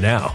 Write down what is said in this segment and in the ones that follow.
now.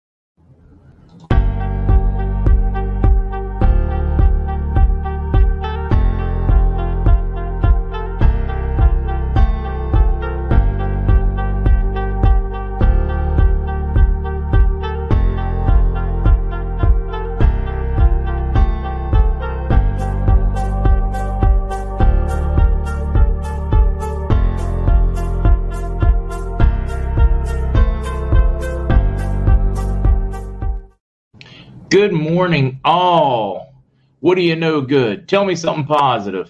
Good morning, all. What do you know good? Tell me something positive.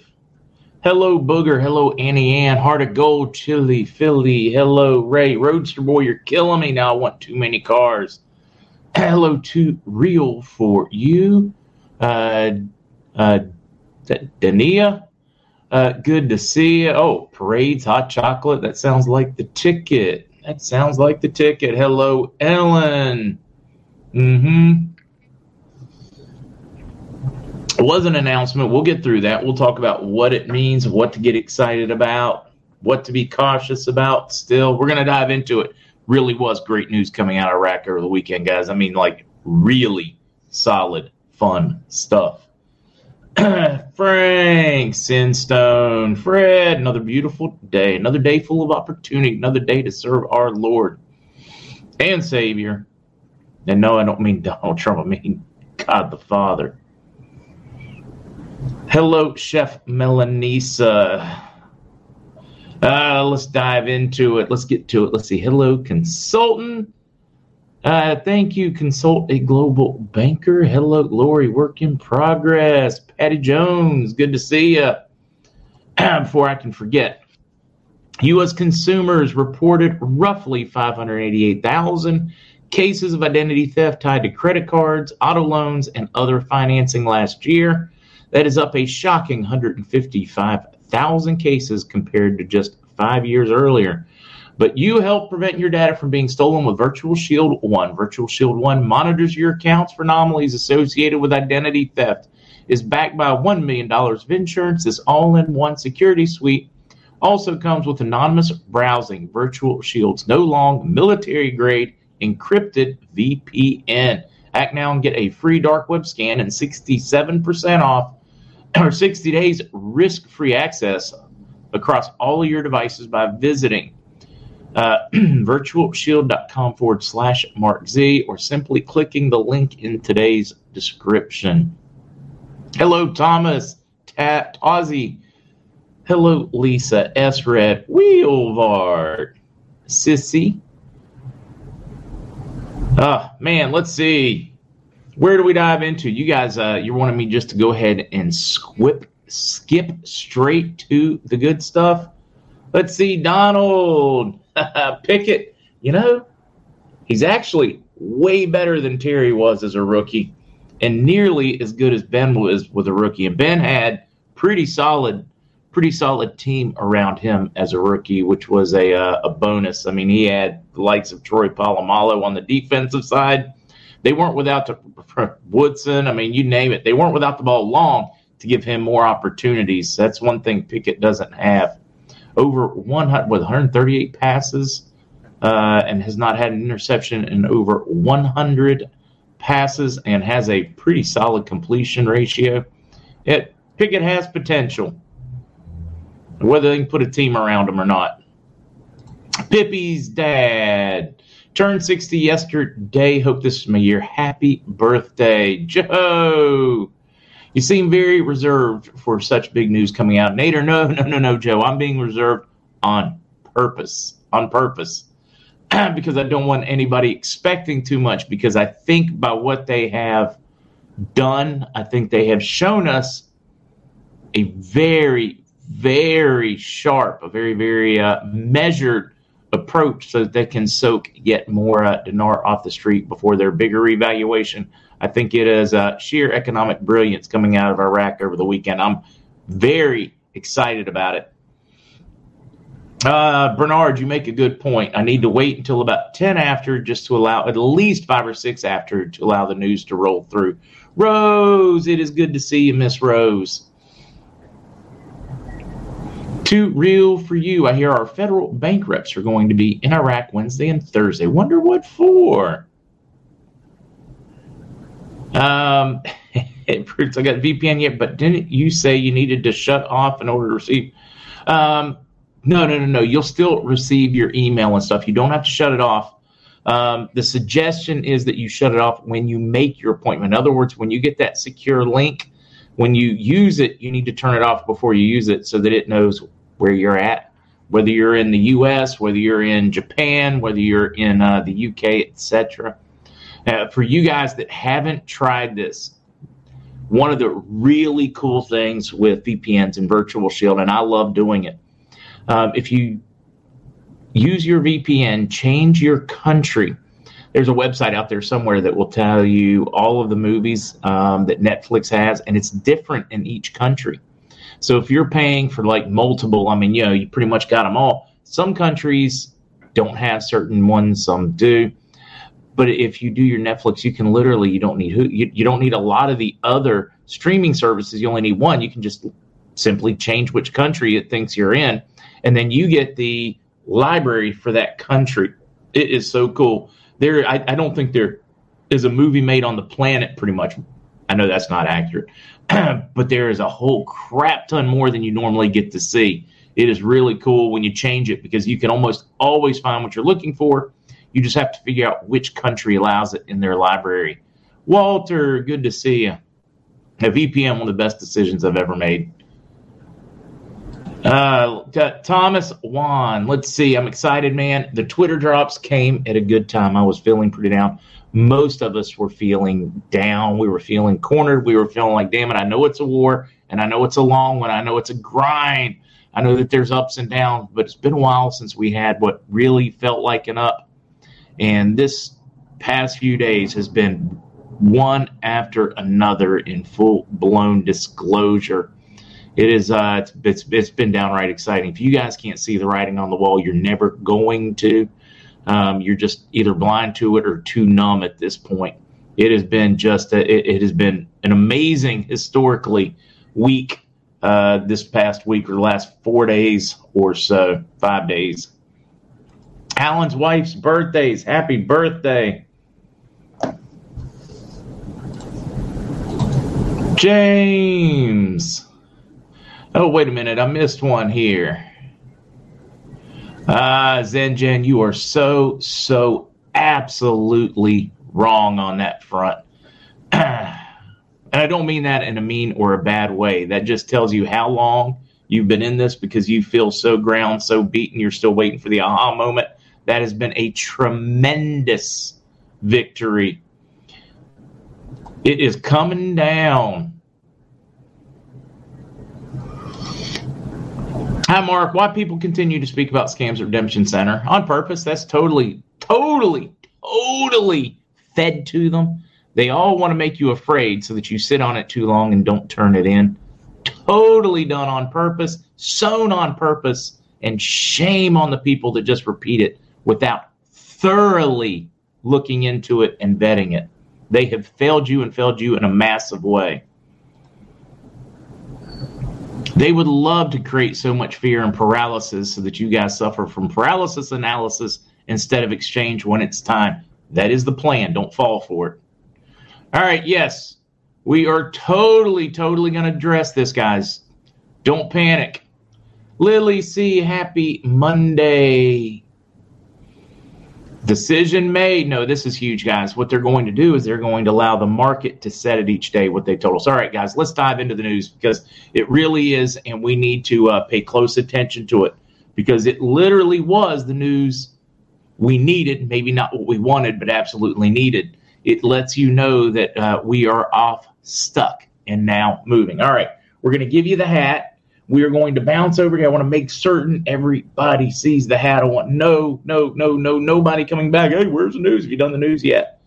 Hello, Booger. Hello, Annie Ann. Heart of Gold, Chili, Philly. Hello, Ray. Roadster Boy, you're killing me now. I want too many cars. Hello, to Real for you. Uh, uh, Dania. Uh, good to see you. Oh, Parades, Hot Chocolate. That sounds like the ticket. That sounds like the ticket. Hello, Ellen. Mm hmm. It was an announcement. We'll get through that. We'll talk about what it means, what to get excited about, what to be cautious about. Still, we're going to dive into it. Really was great news coming out of Iraq over the weekend, guys. I mean, like, really solid, fun stuff. Frank Sinstone, Fred, another beautiful day, another day full of opportunity, another day to serve our Lord and Savior. And no, I don't mean Donald Trump, I mean God the Father. Hello, Chef Melanisa. Uh, let's dive into it. Let's get to it. Let's see. Hello, consultant. Uh, thank you, consult a global banker. Hello, Lori, work in progress. Patty Jones, good to see you. Before I can forget, U.S. consumers reported roughly 588,000 cases of identity theft tied to credit cards, auto loans, and other financing last year. That is up a shocking 155,000 cases compared to just five years earlier. But you help prevent your data from being stolen with Virtual Shield 1. Virtual Shield 1 monitors your accounts for anomalies associated with identity theft, is backed by $1 million of insurance. This all in one security suite also comes with anonymous browsing. Virtual Shield's no long military grade encrypted VPN. Act now and get a free dark web scan and 67% off or 60 days risk free access across all of your devices by visiting uh, virtualshield.com forward slash Mark Z or simply clicking the link in today's description. Hello, Thomas, Ta- Tazzy. Hello, Lisa, S. Red, Wheelvard, Sissy. Oh, man, let's see where do we dive into? You guys, uh, you wanted me just to go ahead and skip skip straight to the good stuff. Let's see, Donald Pickett. You know, he's actually way better than Terry was as a rookie, and nearly as good as Ben was with a rookie. And Ben had pretty solid, pretty solid team around him as a rookie, which was a uh, a bonus. I mean, he had the likes of Troy Polamalu on the defensive side they weren't without the, Woodson. I mean, you name it. They weren't without the ball long to give him more opportunities. That's one thing Pickett doesn't have. Over 100 with 138 passes uh, and has not had an interception in over 100 passes and has a pretty solid completion ratio. It Pickett has potential, whether they can put a team around him or not. Pippy's dad Turned 60 yesterday. Hope this is my year. Happy birthday, Joe. You seem very reserved for such big news coming out. Nader, no, no, no, no, Joe. I'm being reserved on purpose. On purpose. because I don't want anybody expecting too much. Because I think by what they have done, I think they have shown us a very, very sharp, a very, very uh, measured approach so that they can soak yet more uh, dinar off the street before their bigger revaluation. I think it is uh, sheer economic brilliance coming out of Iraq over the weekend. I'm very excited about it. Uh, Bernard, you make a good point. I need to wait until about 10 after just to allow at least five or six after to allow the news to roll through. Rose, it is good to see you, Miss Rose. Too real for you. I hear our federal bank reps are going to be in Iraq Wednesday and Thursday. Wonder what for? Um, I got VPN yet, but didn't you say you needed to shut off in order to receive? Um, no, no, no, no. You'll still receive your email and stuff. You don't have to shut it off. Um, the suggestion is that you shut it off when you make your appointment. In other words, when you get that secure link, when you use it, you need to turn it off before you use it so that it knows where you're at. Whether you're in the U.S., whether you're in Japan, whether you're in uh, the U.K., etc. For you guys that haven't tried this, one of the really cool things with VPNs and Virtual Shield, and I love doing it um, if you use your VPN, change your country. There's a website out there somewhere that will tell you all of the movies um, that Netflix has, and it's different in each country. So if you're paying for like multiple, I mean, you know, you pretty much got them all. Some countries don't have certain ones, some do. But if you do your Netflix, you can literally you don't need you, you don't need a lot of the other streaming services. You only need one. You can just simply change which country it thinks you're in and then you get the library for that country. It is so cool. There, I, I don't think there is a movie made on the planet. Pretty much, I know that's not accurate, but there is a whole crap ton more than you normally get to see. It is really cool when you change it because you can almost always find what you're looking for. You just have to figure out which country allows it in their library. Walter, good to see you. A VPN, one of the best decisions I've ever made. Uh, Thomas Wan, Let's see. I'm excited, man. The Twitter drops came at a good time. I was feeling pretty down. Most of us were feeling down. We were feeling cornered. We were feeling like, damn it, I know it's a war and I know it's a long one. I know it's a grind. I know that there's ups and downs, but it's been a while since we had what really felt like an up. And this past few days has been one after another in full blown disclosure it is uh, it's, it's it's been downright exciting. If you guys can't see the writing on the wall, you're never going to. Um, you're just either blind to it or too numb at this point. It has been just a, it, it has been an amazing historically week uh, this past week or last four days or so, five days. Alan's wife's birthdays. Happy birthday. James. Oh, wait a minute. I missed one here. Ah, uh, Zengen, you are so, so absolutely wrong on that front. and I don't mean that in a mean or a bad way. That just tells you how long you've been in this because you feel so ground, so beaten, you're still waiting for the aha moment. That has been a tremendous victory. It is coming down Hi, Mark. Why people continue to speak about scams at Redemption Center on purpose? That's totally, totally, totally fed to them. They all want to make you afraid so that you sit on it too long and don't turn it in. Totally done on purpose, sown on purpose, and shame on the people that just repeat it without thoroughly looking into it and vetting it. They have failed you and failed you in a massive way. They would love to create so much fear and paralysis so that you guys suffer from paralysis analysis instead of exchange when it's time. That is the plan. Don't fall for it. All right, yes, we are totally, totally going to address this, guys. Don't panic. Lily C, happy Monday. Decision made. No, this is huge, guys. What they're going to do is they're going to allow the market to set it each day what they told us. All right, guys, let's dive into the news because it really is, and we need to uh, pay close attention to it because it literally was the news we needed. Maybe not what we wanted, but absolutely needed. It lets you know that uh, we are off stuck and now moving. All right, we're going to give you the hat We are going to bounce over here. I want to make certain everybody sees the hat. I want no, no, no, no, nobody coming back. Hey, where's the news? Have you done the news yet?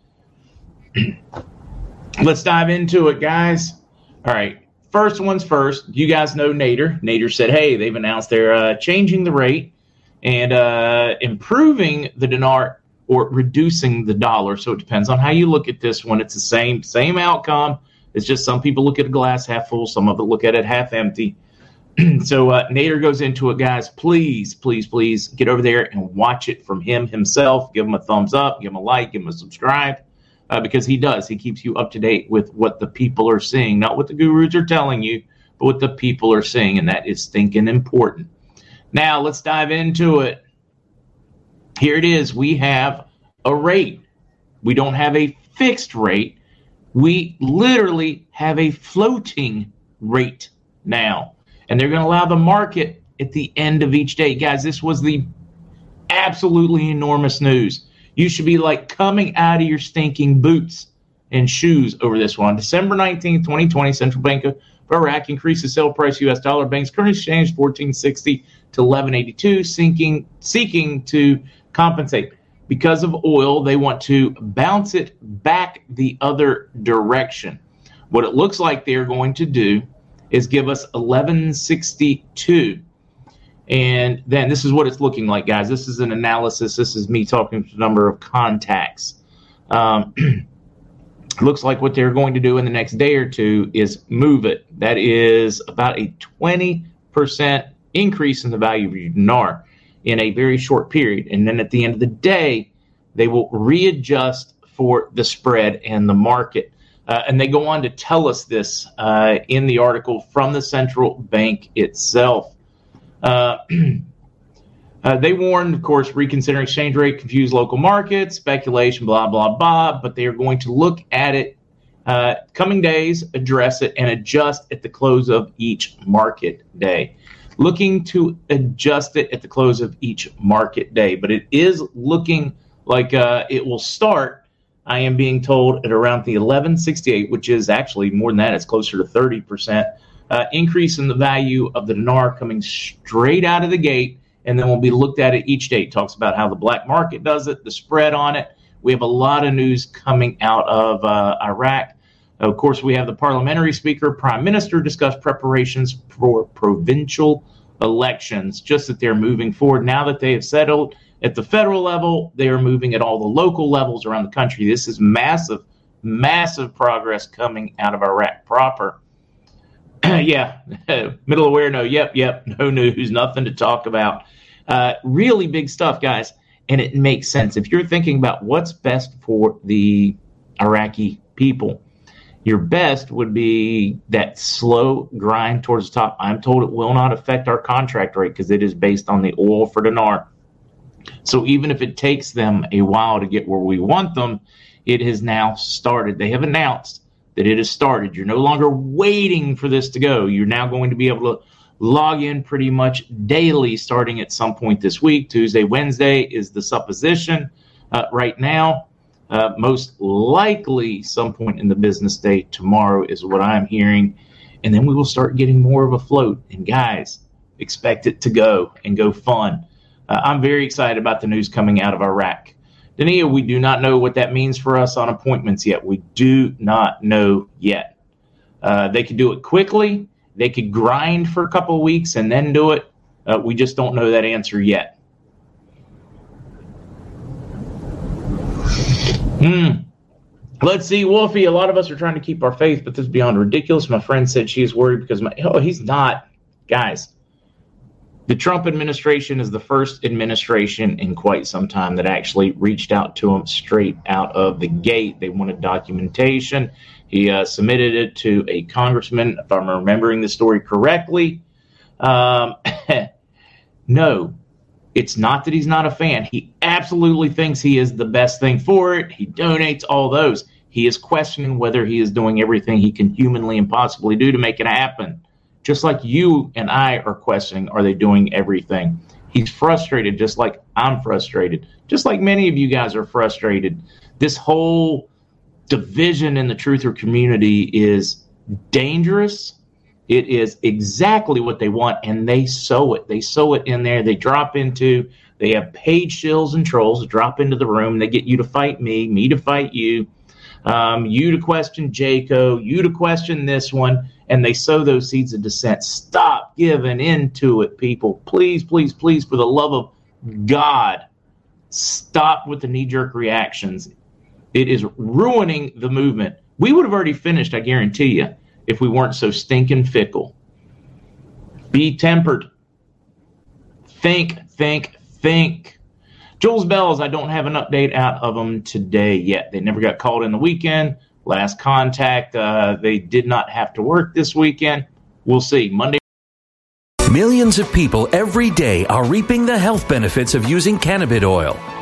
Let's dive into it, guys. All right. First one's first. You guys know Nader. Nader said, hey, they've announced they're uh, changing the rate and uh, improving the dinar or reducing the dollar. So it depends on how you look at this one. It's the same same outcome. It's just some people look at a glass half full, some of it look at it half empty. so uh, Nader goes into it, guys. Please, please, please get over there and watch it from him himself. Give him a thumbs up, give him a like, give him a subscribe, uh, because he does. He keeps you up to date with what the people are seeing, not what the gurus are telling you, but what the people are seeing, and that is thinking important. Now let's dive into it. Here it is. We have a rate. We don't have a fixed rate. We literally have a floating rate now. And they're going to allow the market at the end of each day. Guys, this was the absolutely enormous news. You should be like coming out of your stinking boots and shoes over this one. December 19th, 2020, Central Bank of Iraq increased the sale price US dollar bank's current exchange 1460 to 1182 seeking seeking to compensate because of oil they want to bounce it back the other direction what it looks like they're going to do is give us 1162 and then this is what it's looking like guys. This is an analysis. This is me talking to a number of contacts. Um, looks like what they're going to do in the next day or two is move it. That is about a 20% increase in the value of your dinar in a very short period. And then at the end of the day, they will readjust for the spread and the market. Uh, and they go on to tell us this uh, in the article from the central bank itself. Uh, uh they warned, of course, reconsider exchange rate, confuse local markets, speculation, blah, blah, blah. But they are going to look at it uh, coming days, address it, and adjust at the close of each market day looking to adjust it at the close of each market day. But it is looking like uh, it will start. I am being told at around the 1168, which is actually more than that. It's closer to 30 percent uh, increase in the value of the dinar coming straight out of the gate, and then we'll be looked at it each day. It talks about how the black market does it, the spread on it. We have a lot of news coming out of uh, Iraq. Of course, we have the parliamentary speaker, prime minister discuss preparations for provincial elections, just that they're moving forward. Now that they have settled at the federal level, they are moving at all the local levels around the country. This is massive, massive progress coming out of Iraq proper. yeah, middle where? No, yep, yep, no news, nothing to talk about. Uh, really big stuff, guys. And it makes sense. If you're thinking about what's best for the Iraqi people, your best would be that slow grind towards the top. I'm told it will not affect our contract rate because it is based on the oil for dinar. So even if it takes them a while to get where we want them, it has now started. They have announced that it has started. You're no longer waiting for this to go. You're now going to be able to log in pretty much daily starting at some point this week. Tuesday, Wednesday is the supposition uh, right now. Uh, most likely, some point in the business day tomorrow is what I'm hearing. And then we will start getting more of a float. And guys, expect it to go and go fun. Uh, I'm very excited about the news coming out of Iraq. Dania, we do not know what that means for us on appointments yet. We do not know yet. Uh, they could do it quickly. They could grind for a couple of weeks and then do it. Uh, we just don't know that answer yet. Hmm. Let's see, Wolfie. A lot of us are trying to keep our faith, but this is beyond ridiculous. My friend said she is worried because my oh, he's not. Guys, the Trump administration is the first administration in quite some time that actually reached out to him straight out of the gate. They wanted documentation. He uh, submitted it to a congressman, if I'm remembering the story correctly. Um, no, it's not that he's not a fan. He absolutely thinks he is the best thing for it. He donates all those. He is questioning whether he is doing everything he can humanly and possibly do to make it happen. Just like you and I are questioning, are they doing everything? He's frustrated, just like I'm frustrated, just like many of you guys are frustrated. This whole division in the truther community is dangerous It is exactly what they want, and they sow it. They sow it in there. They drop into. They have paid shills and trolls drop into the room. They get you to fight me, me to fight you, um, you to question Jaco, you to question this one, and they sow those seeds of dissent. Stop giving into it, people. Please, please, please, for the love of God, stop with the knee jerk reactions. It is ruining the movement. We would have already finished, I guarantee you, if we weren't so stinking fickle. Be tempered. Think, think, think. Jules Bells, I don't have an update out of them today yet. They never got called in the weekend. Last contact, uh, they did not have to work this weekend. We'll see. Monday. Millions of people every day are reaping the health benefits of using cannabis oil,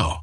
now.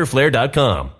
riderflare.com.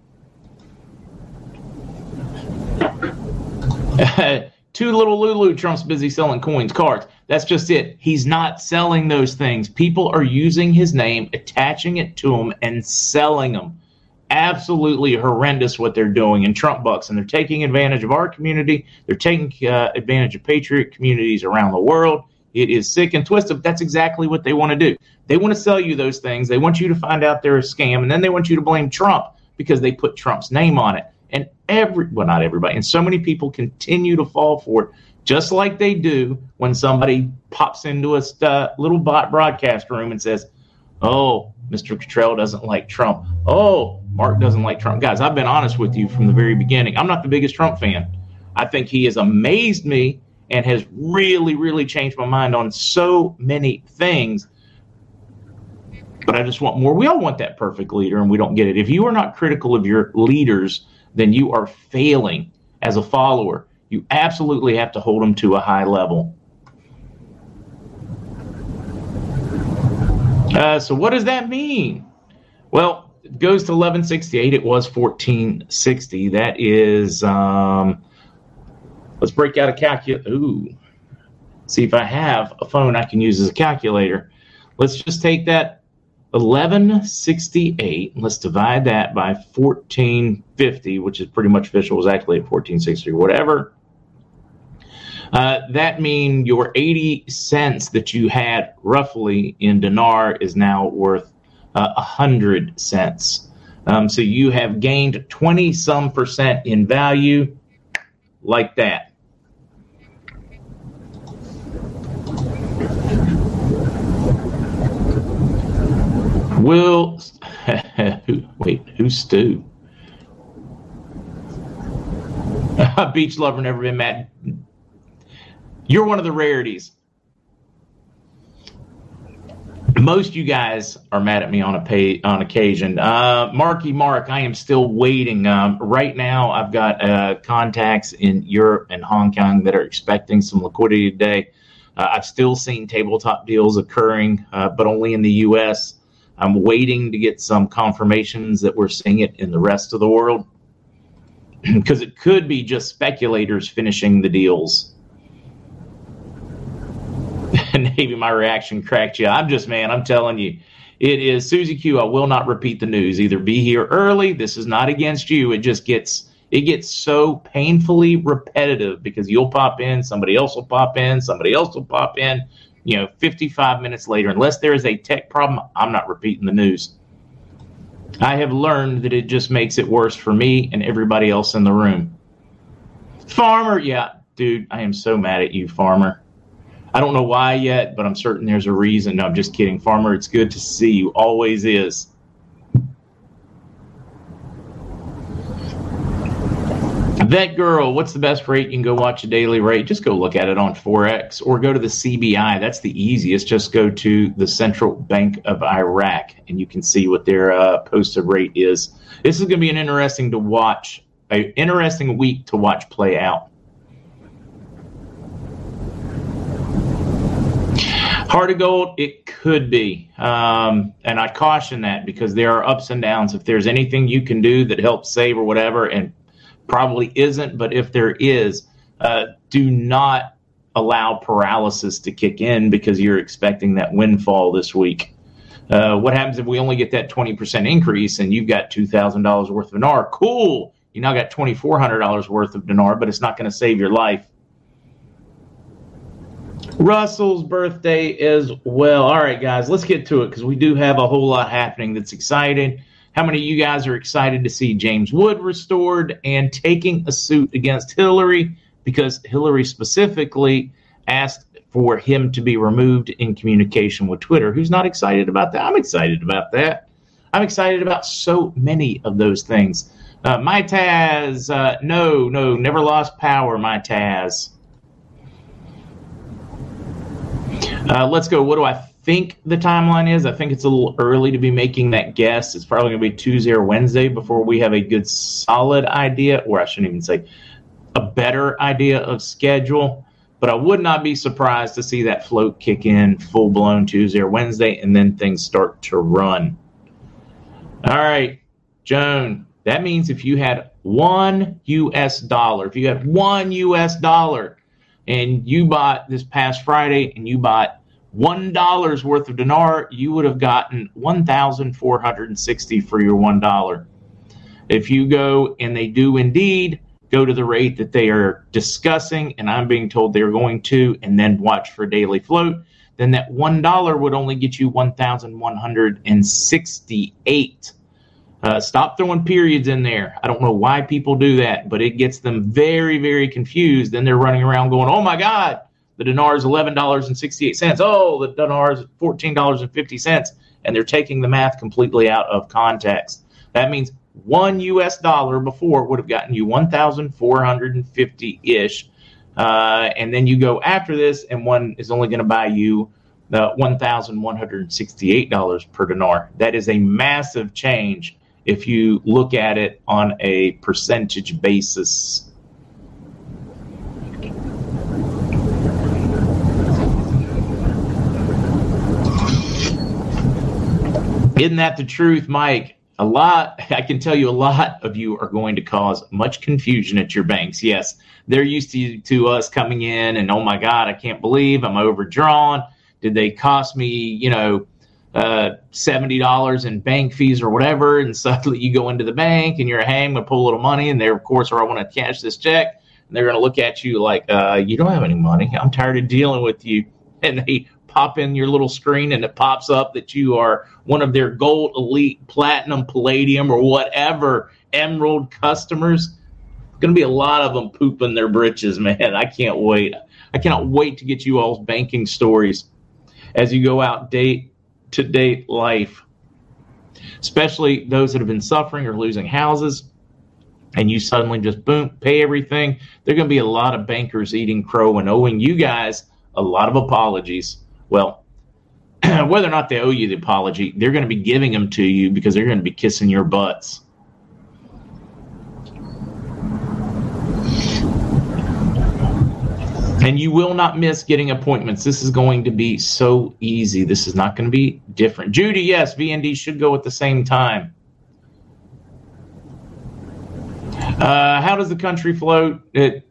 Too little Lulu, Trump's busy selling coins, cards. That's just it. He's not selling those things. People are using his name, attaching it to him, and selling them. Absolutely horrendous what they're doing in Trump bucks. And they're taking advantage of our community. They're taking uh, advantage of patriot communities around the world. It is sick and twisted, that's exactly what they want to do. They want to sell you those things. They want you to find out they're a scam, and then they want you to blame Trump because they put Trump's name on it every well not everybody and so many people continue to fall for it just like they do when somebody pops into a uh, little bot broadcast room and says oh mr Cottrell doesn't like trump. Oh mark doesn't like trump. Guys i've been honest with you from the very beginning. I'm not the biggest trump fan. I think he has amazed me and has really really changed my mind on so many things. But i just want more. We all want that perfect leader and we don't get it. If you are not critical of your leaders then you are failing as a follower. You absolutely have to hold them to a high level. Uh, so what does that mean? Well, it goes to 1168. It was 1460. That is, um, let's break out a calculator. Ooh, see if I have a phone I can use as a calculator. Let's just take that 1168. Let's divide that by 1450, which is pretty much official, was actually at 1460 or whatever. Uh, that mean your 80 cents that you had roughly in dinar is now worth uh, 100 cents. Um, so you have gained 20 some percent in value like that. Will wait, who's Stu? A Beach lover never been mad. You're one of the rarities. Most you guys are mad at me on a pay on occasion. Uh, Marky Mark, I am still waiting. Um, right now, I've got uh, contacts in Europe and Hong Kong that are expecting some liquidity today. Uh, I've still seen tabletop deals occurring, uh, but only in the U.S. I'm waiting to get some confirmations that we're seeing it in the rest of the world because it could be just speculators finishing the deals. Maybe my reaction cracked you. I'm just, man, I'm telling you, it is Susie Q. I will not repeat the news. Either be here early. This is not against you. It just gets it gets so painfully repetitive because you'll pop in, somebody else will pop in, somebody else will pop in. You know, 55 minutes later, unless there is a tech problem, I'm not repeating the news. I have learned that it just makes it worse for me and everybody else in the room. Farmer, yeah, dude, I am so mad at you, Farmer. I don't know why yet, but I'm certain there's a reason. No, I'm just kidding. Farmer, it's good to see you. Always is. That girl, what's the best rate? You can go watch a daily rate. Just go look at it on Forex or go to the CBI. That's the easiest. Just go to the Central Bank of Iraq and you can see what their uh, posted rate is. This is going to be an interesting to watch, an interesting week to watch play out. Heart of gold, it could be. Um, and I caution that because there are ups and downs. If there's anything you can do that helps save or whatever, and probably isn't, but if there is, uh, do not allow paralysis to kick in because you're expecting that windfall this week. Uh, what happens if we only get that 20% increase and you've got $2,000 worth of dinar? Cool. You now got $2,400 worth of dinar, but it's not going to save your life. Russell's birthday as well. All right, guys, let's get to it because we do have a whole lot happening that's exciting. How many of you guys are excited to see James Woods restored and taking a suit against Hillary because Hillary specifically asked for him to be removed in communication with Twitter? Who's not excited about that? I'm excited about that. I'm excited about so many of those things. Uh, my Taz, uh, no, no, never lost power, my Taz. Uh, let's go. What do I think the timeline is? I think it's a little early to be making that guess. It's probably going to be Tuesday or Wednesday before we have a good solid idea, or I shouldn't even say a better idea of schedule. But I would not be surprised to see that float kick in full blown Tuesday or Wednesday, and then things start to run. All right, Joan. That means if you had one U.S. dollar, if you had one U.S. dollar and you bought this past Friday and you bought one dollar's worth of dinar, you would have gotten one thousand four hundred and sixty for your one dollar. If you go and they do indeed go to the rate that they are discussing, and I'm being told they're going to, and then watch for daily float, then that one dollar would only get you one thousand one hundred and sixty-eight. Uh, stop throwing periods in there. I don't know why people do that, but it gets them very, very confused. Then they're running around going, "Oh my God, the dinar is eleven dollars and sixty-eight cents. Oh, the dinar is $14.50. and they're taking the math completely out of context. That means one U.S. dollar before would have gotten you one thousand four hundred and fifty ish, uh, and then you go after this, and one is only going to buy you uh, one thousand one hundred sixty-eight dollars per dinar. That is a massive change if you look at it on a percentage basis. Isn't that the truth, Mike? A lot, I can tell you, a lot of you are going to cause much confusion at your banks. Yes, they're used to, to us coming in and, oh my God, I can't believe I'm overdrawn. Did they cost me, you know, uh, $70 in bank fees or whatever? And suddenly you go into the bank and you're, hey, I'm going to pull a little money. And they're, of course, or I want to cash this check. And they're going to look at you like, uh, you don't have any money. I'm tired of dealing with you. And they pop in your little screen and it pops up that you are one of their gold, elite, platinum, palladium, or whatever emerald customers. Going to be a lot of them pooping their britches, man. I can't wait. I cannot wait to get you all's banking stories as you go out date to date life, especially those that have been suffering or losing houses. And you suddenly just boom, pay everything. There are going to be a lot of bankers eating crow and owing you guys a lot of apologies well, whether or not they owe you the apology, they're going to be giving them to you because they're going to be kissing your butts. And you will not miss getting appointments. This is going to be so easy. This is not going to be different. Judy, yes, VND should go at the same time. Uh, how does the country float? It,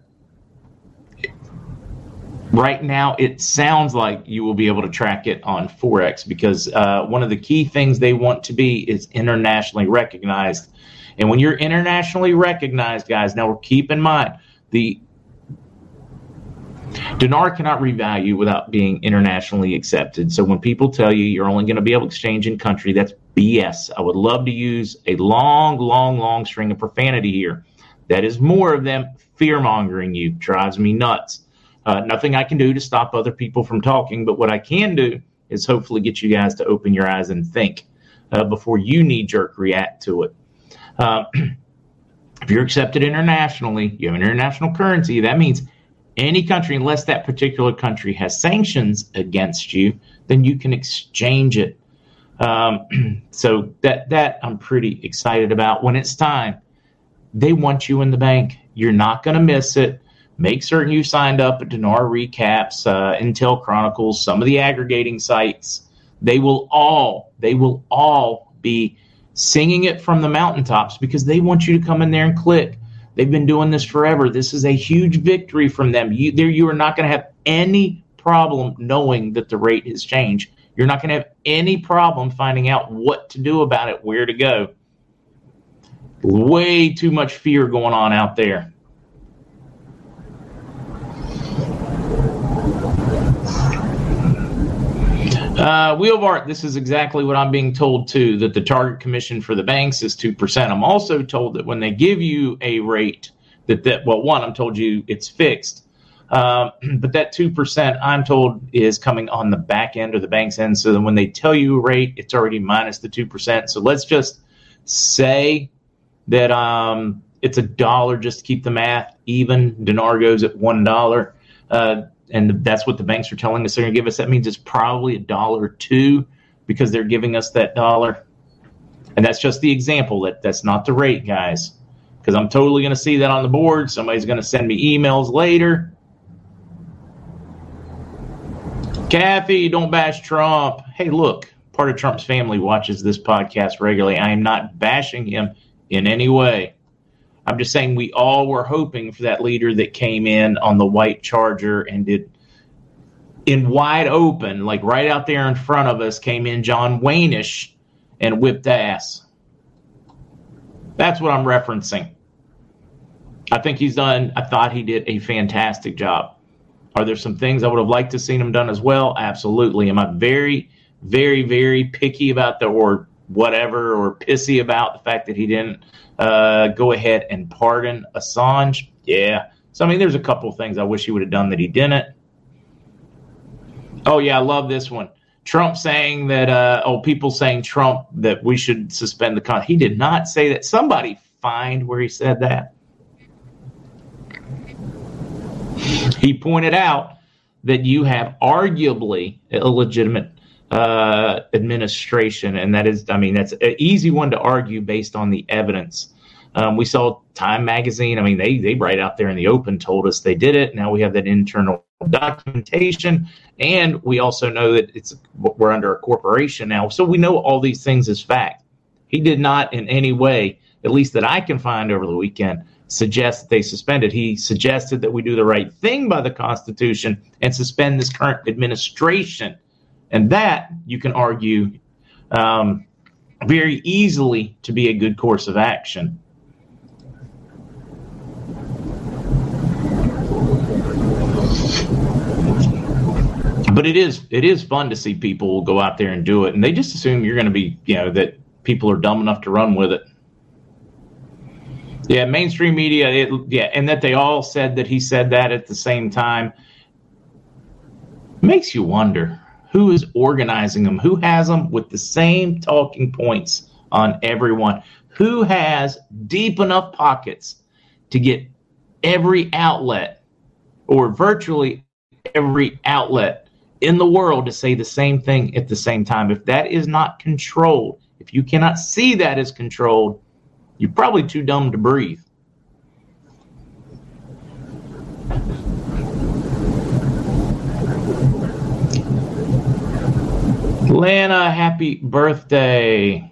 right now it sounds like you will be able to track it on forex because uh, one of the key things they want to be is internationally recognized. And when you're internationally recognized guys now keep in mind the dinar cannot revalue without being internationally accepted. So when people tell you you're only going to be able to exchange in country that's bs i would love to use a long long long string of profanity here. That is more of them fear mongering you. Drives me nuts uh, nothing I can do to stop other people from talking, but what I can do is hopefully get you guys to open your eyes and think uh, before you knee jerk react to it. Uh, if you're accepted internationally, you have an international currency, that means any country, unless that particular country has sanctions against you, then you can exchange it. Um, so that that I'm pretty excited about. When it's time, they want you in the bank. You're not going to miss it. Make certain you signed up at Dinar Recaps, uh, Intel Chronicles, some of the aggregating sites. They will all, they will all be singing it from the mountaintops because they want you to come in there and click. They've been doing this forever. This is a huge victory from them. You, there, you are not going to have any problem knowing that the rate has changed. You're not going to have any problem finding out what to do about it, where to go. Way too much fear going on out there. Uh, Wheel of Art, this is exactly what I'm being told too that the target commission for the banks is 2%. I'm also told that when they give you a rate, that, that well, one, I'm told you it's fixed. Uh, but that 2%, I'm told, is coming on the back end or the bank's end. So then when they tell you a rate, it's already minus the 2%. So let's just say that um, it's a dollar just to keep the math even. Dinar goes at $1. Uh, and that's what the banks are telling us they're going to give us. That means it's probably a dollar two because they're giving us that dollar. And that's just the example. That that's not the rate, guys. Because I'm totally going to see that on the board. Somebody's going to send me emails later. Kathy, don't bash Trump. Hey, look, part of Trump's family watches this podcast regularly. I am not bashing him in any way. I'm just saying we all were hoping for that leader that came in on the white charger and did in wide open, like right out there in front of us, came in John Waynish and whipped ass. That's what I'm referencing. I think he's done. I thought he did a fantastic job. Are there some things I would have liked to seen him done as well? Absolutely. Am I very, very, very picky about the or whatever or pissy about the fact that he didn't uh, go ahead and pardon Assange. Yeah. So, I mean, there's a couple things I wish he would have done that he didn't. Oh, yeah, I love this one. Trump saying that, uh, oh, people saying Trump that we should suspend the con. He did not say that. Somebody find where he said that. He pointed out that you have arguably illegitimate uh, administration, and that is, I mean, that's an easy one to argue based on the evidence. Um, we saw Time Magazine. I mean, they they right out there in the open told us they did it. Now we have that internal documentation, and we also know that it's we're under a corporation now, so we know all these things as fact. He did not in any way, at least that I can find over the weekend, suggest that they suspended. He suggested that we do the right thing by the Constitution and suspend this current administration, and that you can argue um, very easily to be a good course of action. but it is it is fun to see people go out there and do it, and they just assume you're going to be you know that people are dumb enough to run with it. Yeah, mainstream media, it, yeah, and that they all said that he said that at the same time makes you wonder who is organizing them, who has them with the same talking points on everyone, who has deep enough pockets to get every outlet or virtually every outlet in the world to say the same thing at the same time. If that is not controlled, if you cannot see that as controlled, you're probably too dumb to breathe. Lana, happy birthday.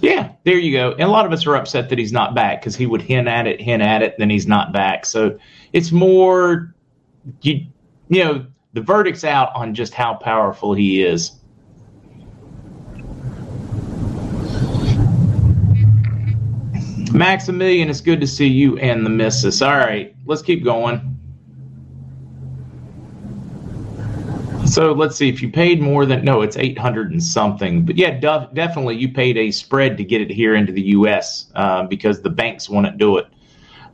Yeah, there you go. And a lot of us are upset that he's not back because he would hint at it, hint at it, then he's not back. So it's more you you know, the verdict's out on just how powerful he is. Maximilian, it's good to see you and the missus. All right, let's keep going. So let's see if you paid more than no, it's eight hundred and something. But yeah, def- definitely you paid a spread to get it here into the U.S. Uh, because the banks wouldn't do it.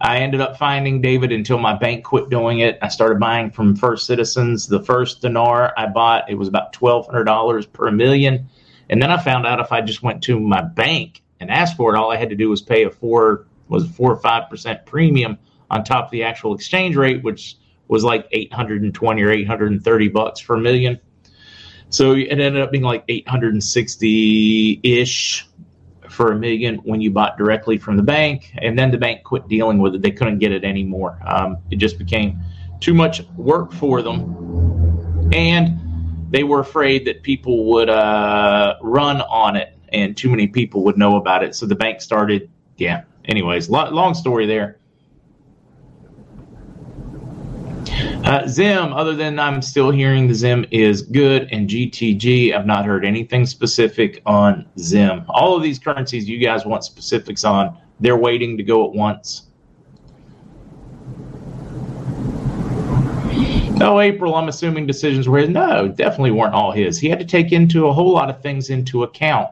I ended up finding David until my bank quit doing it. I started buying from First Citizens. The first dinar I bought, it was about twelve hundred dollars per million. And then I found out if I just went to my bank and asked for it, all I had to do was pay a four was four or five percent premium on top of the actual exchange rate, which was like eight hundred and twenty or eight hundred and thirty bucks per million. So it ended up being like eight hundred and sixty ish for a million when you bought directly from the bank, and then the bank quit dealing with it. They couldn't get it anymore. Um, it just became too much work for them, and they were afraid that people would uh, run on it, and too many people would know about it. So the bank started. Yeah. Anyways, long story there. Uh, Zim, other than I'm still hearing the Zim is good and GTG, I've not heard anything specific on Zim. All of these currencies you guys want specifics on, they're waiting to go at once. No, April, I'm assuming decisions were his. No, definitely weren't all his. He had to take into a whole lot of things into account.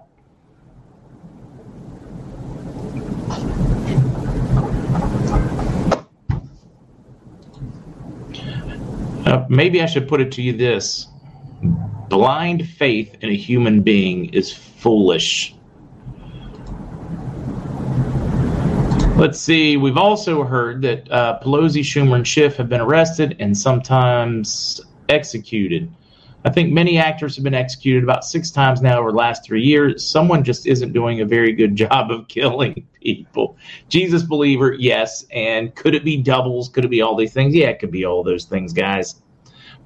Maybe I should put it to you this blind faith in a human being is foolish. Let's see. We've also heard that uh, Pelosi, Schumer, and Schiff have been arrested and sometimes executed. I think many actors have been executed about six times now over the last three years. Someone just isn't doing a very good job of killing people. Jesus believer, yes. And could it be doubles? Could it be all these things? Yeah, it could be all those things, guys.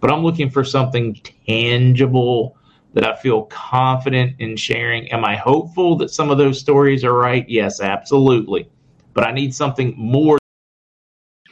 But I'm looking for something tangible that I feel confident in sharing. Am I hopeful that some of those stories are right? Yes, absolutely. But I need something more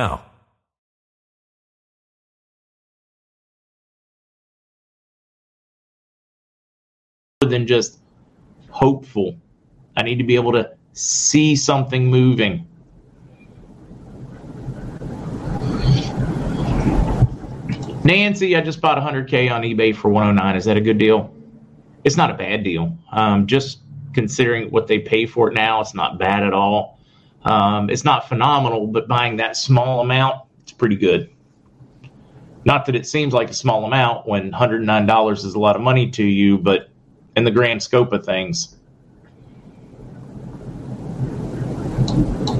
now. Than just hopeful. I need to be able to see something moving. Nancy, I just bought 100K on eBay for 109. Is that a good deal? It's not a bad deal. Um, just considering what they pay for it now, it's not bad at all. Um, it's not phenomenal, but buying that small amount, it's pretty good. Not that it seems like a small amount when $109 is a lot of money to you, but in the grand scope of things,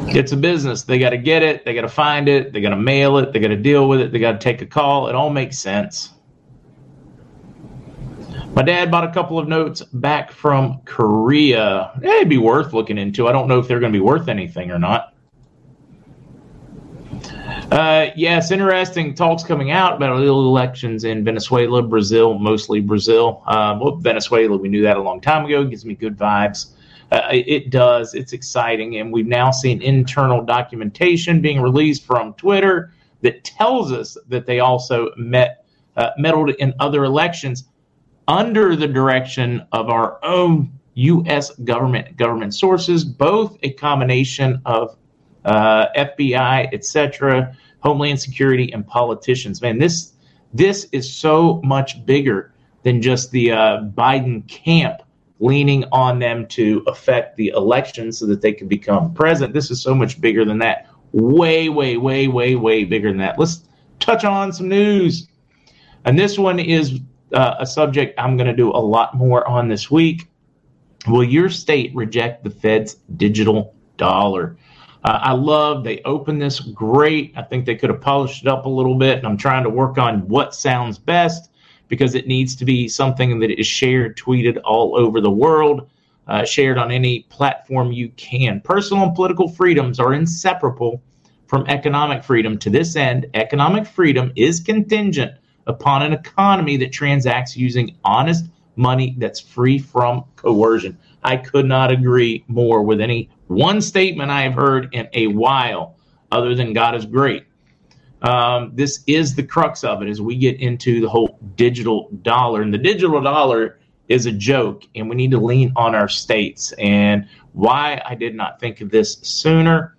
it's a business. They got to get it, they got to find it, they got to mail it, they got to deal with it, they got to take a call. It all makes sense. My dad bought a couple of notes back from Korea. It'd be worth looking into. I don't know if they're going to be worth anything or not. Uh, yes, interesting talks coming out about elections in Venezuela, Brazil, mostly Brazil. Um, well, Venezuela, we knew that a long time ago. It gives me good vibes. Uh, it does. It's exciting. And we've now seen internal documentation being released from Twitter that tells us that they also met uh, meddled in other elections under the direction of our own U.S. government government sources, both a combination of uh, FBI, etc., Homeland Security, and politicians. Man, this this is so much bigger than just the uh, Biden camp leaning on them to affect the election so that they can become president. This is so much bigger than that. Way, way, way, way, way bigger than that. Let's touch on some news. And this one is uh, a subject I'm going to do a lot more on this week. Will your state reject the Fed's digital dollar? Uh, I love they opened this great. I think they could have polished it up a little bit, and I'm trying to work on what sounds best because it needs to be something that is shared, tweeted all over the world, uh, shared on any platform you can. Personal and political freedoms are inseparable from economic freedom. To this end, economic freedom is contingent upon an economy that transacts using honest money that's free from coercion. I could not agree more with any one statement I have heard in a while, other than God is great. Um, this is the crux of it as we get into the whole digital dollar. And the digital dollar is a joke, and we need to lean on our states. And why I did not think of this sooner.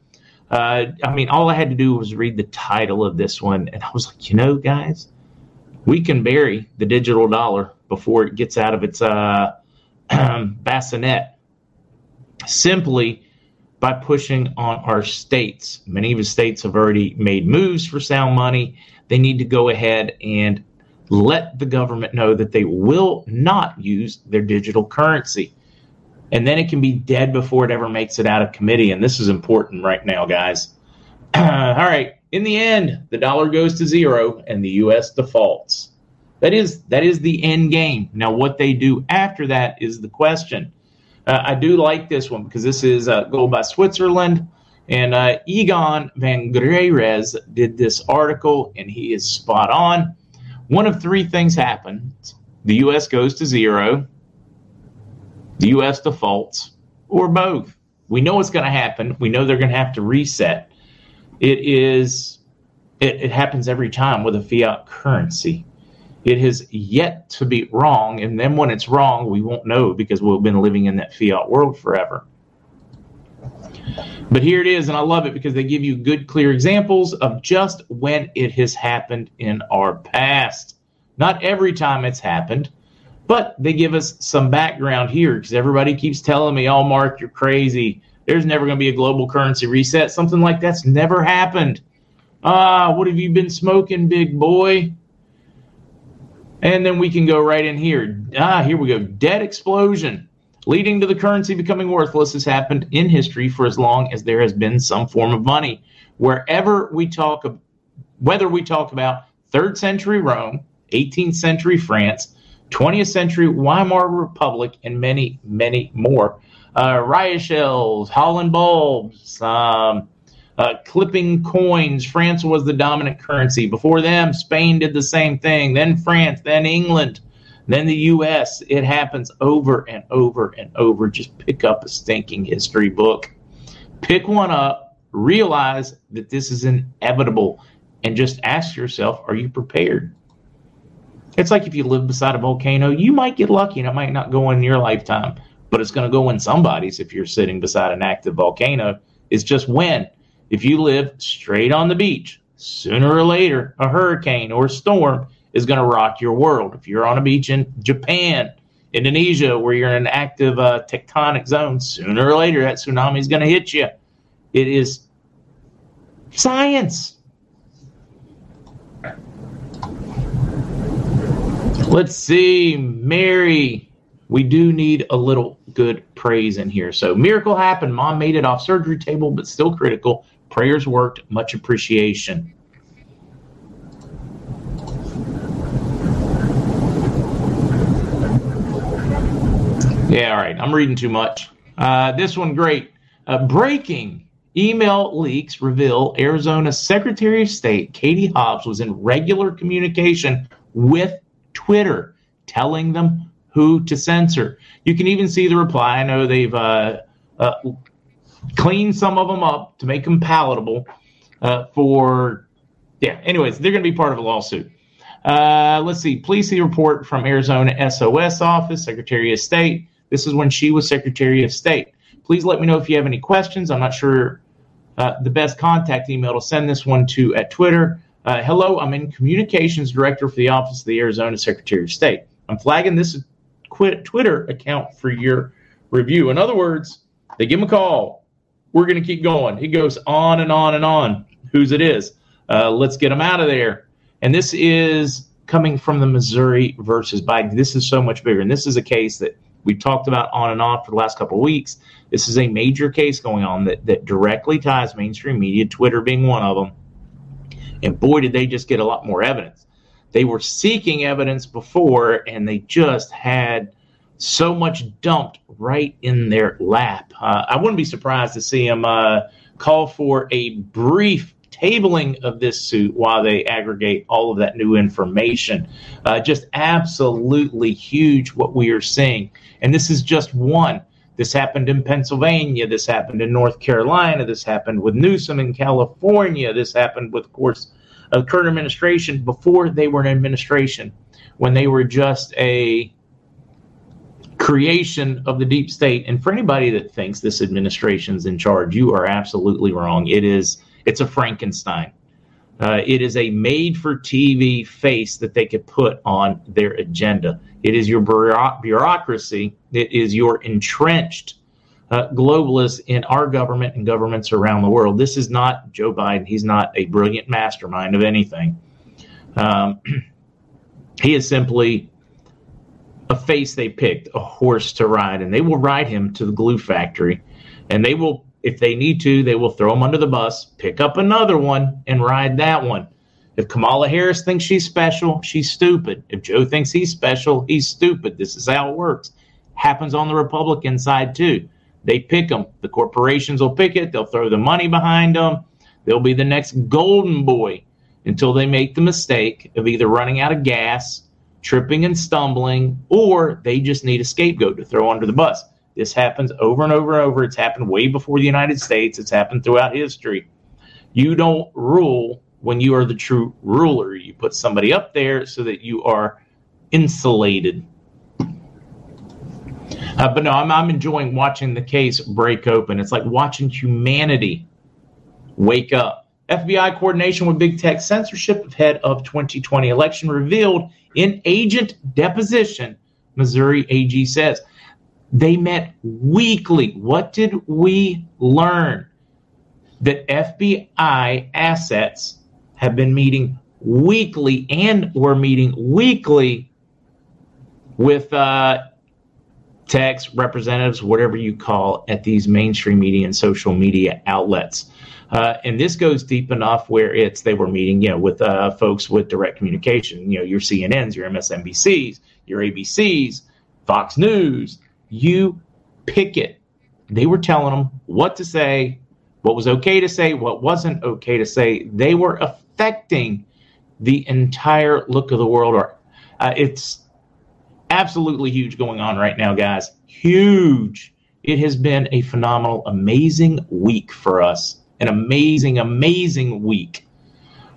Uh, I mean, all I had to do was read the title of this one, and I was like, you know, guys, we can bury the digital dollar before it gets out of its uh, bassinet simply by pushing on our states. Many of the states have already made moves for sound money. They need to go ahead and let the government know that they will not use their digital currency. And then it can be dead before it ever makes it out of committee. And this is important right now, guys. All right. In the end, the dollar goes to zero and the U.S. defaults. That is that is the end game. Now, what they do after that is the question. Uh, I do like this one because this is uh, Gold by Switzerland. And uh, Egon von Greyerz did this article, and he is spot on. One of three things happens the U.S. goes to zero, the U.S. defaults, or both. We know what's going to happen. We know they're going to have to reset. It is. It, it happens every time with a fiat currency. It has yet to be wrong, and then when it's wrong, we won't know because we've been living in that fiat world forever. But here it is, and I love it because they give you good, clear examples of just when it has happened in our past. Not every time it's happened, but they give us some background here because everybody keeps telling me, oh, Mark, you're crazy. There's never going to be a global currency reset. Something like that's never happened. Ah, what have you been smoking, big boy? And then we can go right in here. Ah, here we go. Debt explosion leading to the currency becoming worthless has happened in history for as long as there has been some form of money. Wherever we talk, whether we talk about third century Rome, 18th century France, 20th century Weimar Republic, and many, many more. Uh, riot shells, Holland bulbs, um, uh, clipping coins. France was the dominant currency. Before them, Spain did the same thing. Then France, then England, then the U.S. It happens over and over and over. Just pick up a stinking history book, pick one up, realize that this is inevitable, and just ask yourself, are you prepared? It's like if you live beside a volcano, you might get lucky and it might not go in your lifetime, but it's going to go in somebody's if you're sitting beside an active volcano. It's just when. If you live straight on the beach, sooner or later, a hurricane or a storm is going to rock your world. If you're on a beach in Japan, Indonesia, where you're in an active uh, tectonic zone, sooner or later that tsunami is going to hit you. It is science. Let's see, Mary. We do need a little good praise in here. So, miracle happened. Mom made it off surgery table, but still critical. Prayers worked. Much appreciation. Yeah, all right. I'm reading too much. Uh, this one, great. Uh, breaking email leaks reveal Arizona Secretary of State Katie Hobbs was in regular communication with Twitter, telling them who to censor. You can even see the reply. I know they've uh, uh cleaned some of them up to make them palatable uh, for, yeah, anyways, they're going to be part of a lawsuit. Uh, let's see. Please see the report from Arizona SOS office, Secretary of State. This is when she was Secretary of State. Please let me know if you have any questions. I'm not sure uh, the best contact email to send this one to at Twitter. Uh, hello, I'm in communications director for the Office of the Arizona Secretary of State. I'm flagging this Twitter account for your review. In other words, they give him a call. We're going to keep going. He goes on and on and on. Whose it is? Uh, let's get him out of there. And this is coming from the Missouri versus Biden. This is so much bigger. And this is a case that we've talked about on and on for the last couple of weeks. This is a major case going on that, that directly ties mainstream media, Twitter being one of them. And boy, did they just get a lot more evidence. They were seeking evidence before, and they just had so much dumped right in their lap. Uh, I wouldn't be surprised to see them uh, call for a brief tabling of this suit while they aggregate all of that new information. Uh, just absolutely huge what we are seeing. And this is just one. This happened in Pennsylvania. This happened in North Carolina. This happened with Newsom in California. This happened with, of course, the current administration before they were an administration, when they were just a creation of the deep state. And for anybody that thinks this administration's in charge, you are absolutely wrong. It is it's a Frankenstein. Uh, it is a made for TV face that they could put on their agenda. It is your bureaucracy. It is your entrenched uh, globalists in our government and governments around the world. This is not Joe Biden. He's not a brilliant mastermind of anything. Um, he is simply a face they picked, a horse to ride, and they will ride him to the glue factory, and they will if they need to, they will throw him under the bus, pick up another one, and ride that one. If Kamala Harris thinks she's special, she's stupid. If Joe thinks he's special, he's stupid. This is how it works. Happens on the Republican side too. They pick them. The corporations will pick it. They'll throw the money behind them. They'll be the next golden boy until they make the mistake of either running out of gas, tripping and stumbling, or they just need a scapegoat to throw under the bus. This happens over and over and over. It's happened way before the United States. It's happened throughout history. You don't rule when you are the true ruler. You put somebody up there so that you are insulated. Uh, but no, I'm, I'm enjoying watching the case break open. It's like watching humanity wake up. FBI coordination with big tech censorship ahead of 2020 election revealed in agent deposition, Missouri AG says. They met weekly. What did we learn? That FBI assets have been meeting weekly and were meeting weekly with uh, techs, representatives, whatever you call, at these mainstream media and social media outlets. Uh, and this goes deep enough where it's they were meeting, you know, with uh, folks with direct communication. You know, your CNNs, your MSNBCs, your ABCs, Fox News, you pick it. They were telling them what to say, what was okay to say, what wasn't okay to say. They were affecting the entire look of the world. Or uh, it's absolutely huge going on right now, guys. Huge. It has been a phenomenal, amazing week for us. An amazing, amazing week.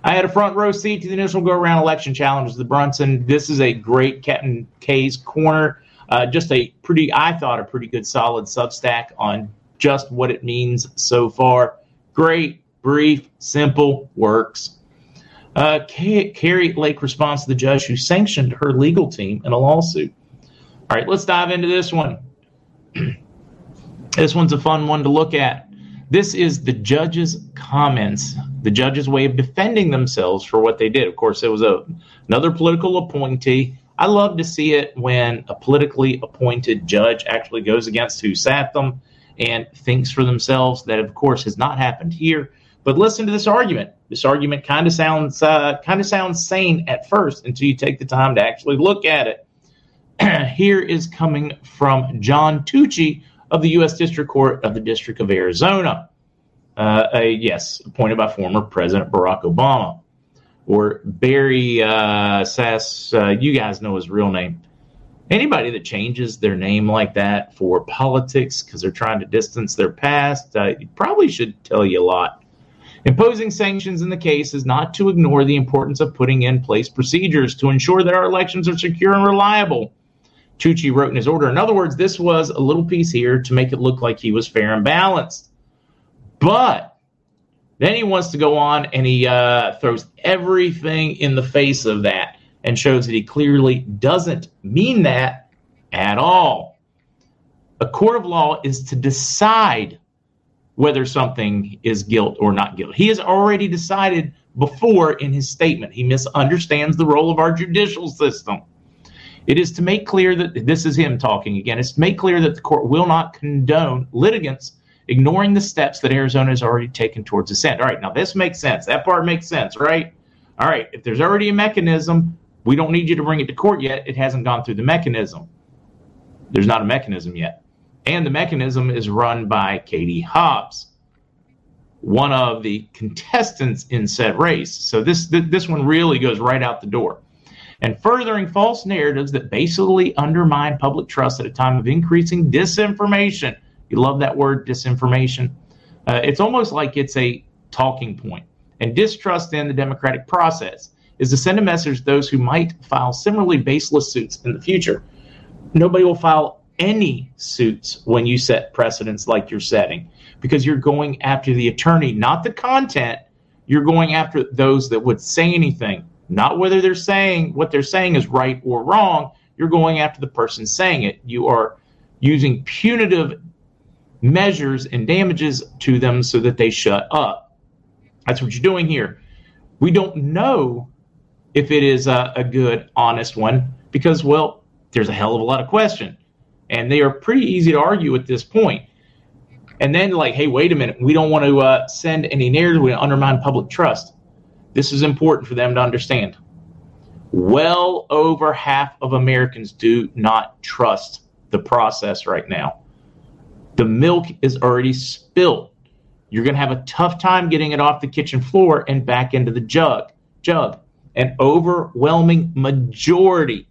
I had a front row seat to the initial go around election challenges, the Brunson. This is a great Captain K's corner uh, just a pretty, I thought, a pretty good solid Substack on just what it means so far. Great, brief, simple, works. Uh, Kari Lake responds to the judge who sanctioned her legal team in a lawsuit. All right, let's dive into this one. this one's a fun one to look at. This is the judge's comments, the judge's way of defending themselves for what they did. Of course, it was a another political appointee I love to see it when a politically appointed judge actually goes against who sat them and thinks for themselves. That, of course, has not happened here. But listen to this argument. This argument kind of sounds uh, kind of sounds sane at first until you take the time to actually look at it. here is coming from John Tuchi of the U.S. District Court of the District of Arizona. Uh, a, yes, appointed by former President Barack Obama or Barry uh, Sass. Uh, you guys know his real name. Anybody that changes their name like that for politics because they're trying to distance their past, uh, probably should tell you a lot. Imposing sanctions in the case is not to ignore the importance of putting in place procedures to ensure that our elections are secure and reliable. Tuchi wrote in his order. In other words, this was a little piece here to make it look like he was fair and balanced. But then he wants to go on and he uh, throws everything in the face of that and shows that he clearly doesn't mean that at all. A court of law is to decide whether something is guilt or not guilt. He has already decided before in his statement. He misunderstands the role of our judicial system. It is to make clear that this is him talking again. It's to make clear that the court will not condone litigants ignoring the steps that Arizona has already taken towards assent. All right, now this makes sense. That part makes sense, right? All right, if there's already a mechanism, we don't need you to bring it to court yet. It hasn't gone through the mechanism. There's not a mechanism yet. And the mechanism is run by Katie Hobbs, one of the contestants in said race. So this this one really goes right out the door. And furthering false narratives that basically undermine public trust at a time of increasing disinformation you love that word, disinformation. Uh, it's almost like it's a talking point. And distrust in the democratic process is to send a message to those who might file similarly baseless suits in the future. Nobody will file any suits when you set precedents like you're setting because you're going after the attorney, not the content. You're going after those that would say anything, not whether they're saying what they're saying is right or wrong. You're going after the person saying it. You are using punitive measures and damages to them so that they shut up. That's what you're doing here. We don't know if it is a, a good, honest one because, well, there's a hell of a lot of question. And they are pretty easy to argue at this point. And then, like, hey, wait a minute, we don't want to uh, send any narrative, we undermine public trust. This is important for them to understand. Well over half of Americans do not trust the process right now. The milk is already spilled. You're going to have a tough time getting it off the kitchen floor and back into the jug. Jug. An overwhelming majority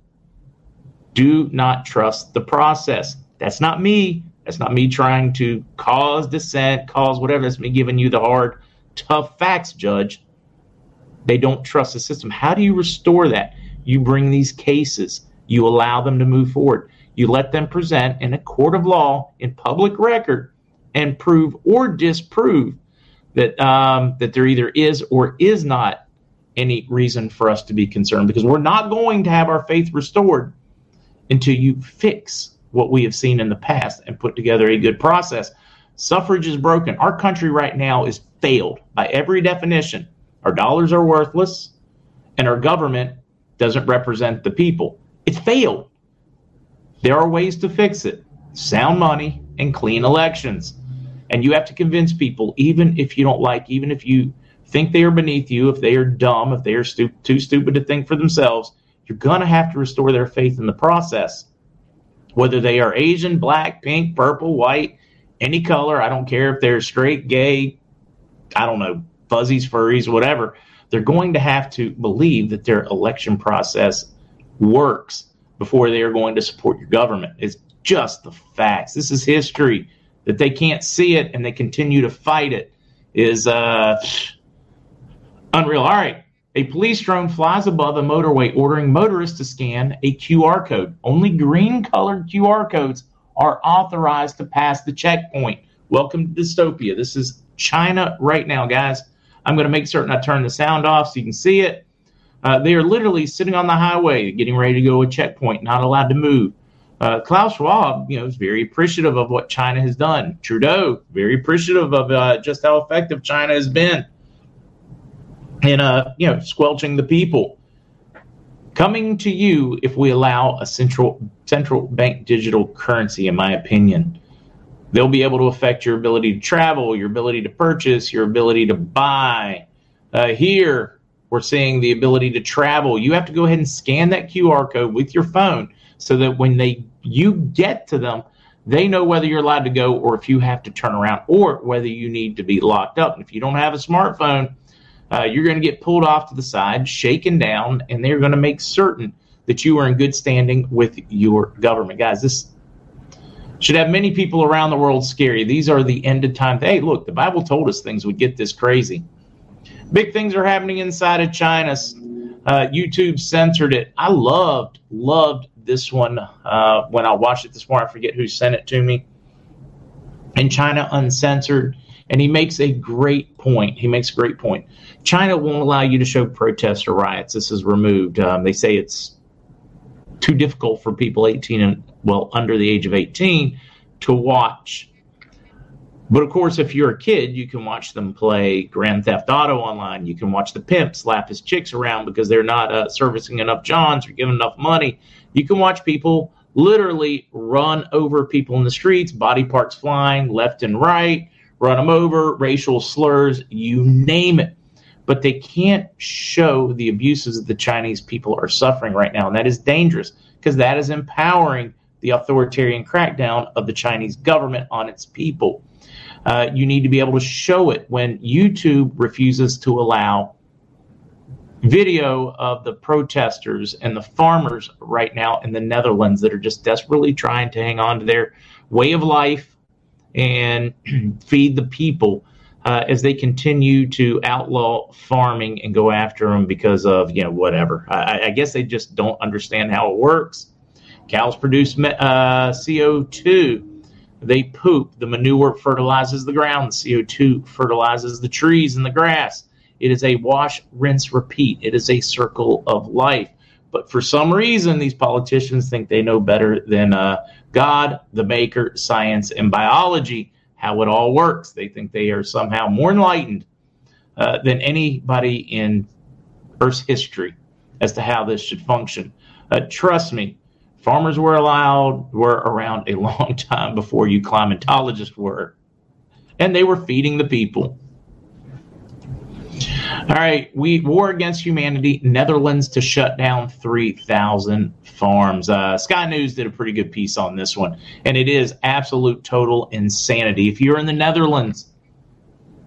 do not trust the process. That's not me. That's not me trying to cause dissent, cause whatever. That's me giving you the hard, tough facts, Judge. They don't trust the system. How do you restore that? You bring these cases, you allow them to move forward. You let them present in a court of law in public record and prove or disprove that um, that there either is or is not any reason for us to be concerned because we're not going to have our faith restored until you fix what we have seen in the past and put together a good process. Suffrage is broken. Our country right now is failed by every definition. Our dollars are worthless and our government doesn't represent the people. It's failed. There are ways to fix it sound money and clean elections. And you have to convince people, even if you don't like, even if you think they are beneath you, if they are dumb, if they are stu- too stupid to think for themselves, you're going to have to restore their faith in the process. Whether they are Asian, black, pink, purple, white, any color, I don't care if they're straight, gay, I don't know, fuzzies, furries, whatever, they're going to have to believe that their election process works before they are going to support your government. It's just the facts. This is history. That they can't see it and they continue to fight it is uh, unreal. All right. A police drone flies above a motorway ordering motorists to scan a QR code. Only green colored QR codes are authorized to pass the checkpoint. Welcome to dystopia. This is China right now, guys. I'm going to make certain I turn the sound off so you can see it. Uh, they are literally sitting on the highway, getting ready to go a checkpoint, not allowed to move. Uh, Klaus Schwab, you know, is very appreciative of what China has done. Trudeau, very appreciative of uh, just how effective China has been uh, you know, squelching the people. coming to you if we allow a central central bank digital currency in my opinion. They'll be able to affect your ability to travel your ability to purchase your ability to buy. Uh, here we're seeing the ability to travel. You have to go ahead and scan that qr code with your phone so that when they you get to them they know whether you're allowed to go or if you have to turn around or whether you need to be locked up. And if you don't have a smartphone uh, you're going to get pulled off to the side, shaken down, and they're going to make certain that you are in good standing with your government. Guys, this should have many people around the world scary. These are the end of time. Hey, look, the Bible told us things would get this crazy. Big things are happening inside of China. Uh, YouTube censored it. I loved, loved this one uh, when I watched it this morning. I forget who sent it to me. In China Uncensored, and he makes a great point. He makes a great point. China won't allow you to show protests or riots. This is removed. Um, they say it's too difficult for people 18 and well under the age of 18 to watch. But of course, if you're a kid, you can watch them play Grand Theft Auto online. You can watch the pimp slap his chicks around because they're not uh, servicing enough johns or giving enough money. You can watch people literally run over people in the streets, body parts flying left and right, run them over, racial slurs, you name it but they can't show the abuses that the Chinese people are suffering right now. And that is dangerous because that is empowering the authoritarian crackdown of the Chinese government on its people. Uh, you need to be able to show it when YouTube refuses to allow video of the protesters and the farmers right now in the Netherlands that are just desperately trying to hang on to their way of life and feed the people uh, as they continue to outlaw farming and go after them because of you know whatever. I, I guess they just don't understand how it works. Cows produce uh, CO2. They poop. The manure fertilizes the ground. The CO2 fertilizes the trees and the grass. It is a wash, rinse, repeat. It is a circle of life. But for some reason, these politicians think they know better than uh, God, the maker, science, and biology how it all works. They think they are somehow more enlightened uh, than anybody in Earth's history as to how this should function. Uh, trust me, farmers were allowed were around a long time before you climatologists were, and they were feeding the people. All right, we war against humanity. Netherlands to shut down 3,000 farms. Uh, Sky News did a pretty good piece on this one, and it is absolute total insanity. If you're in the Netherlands,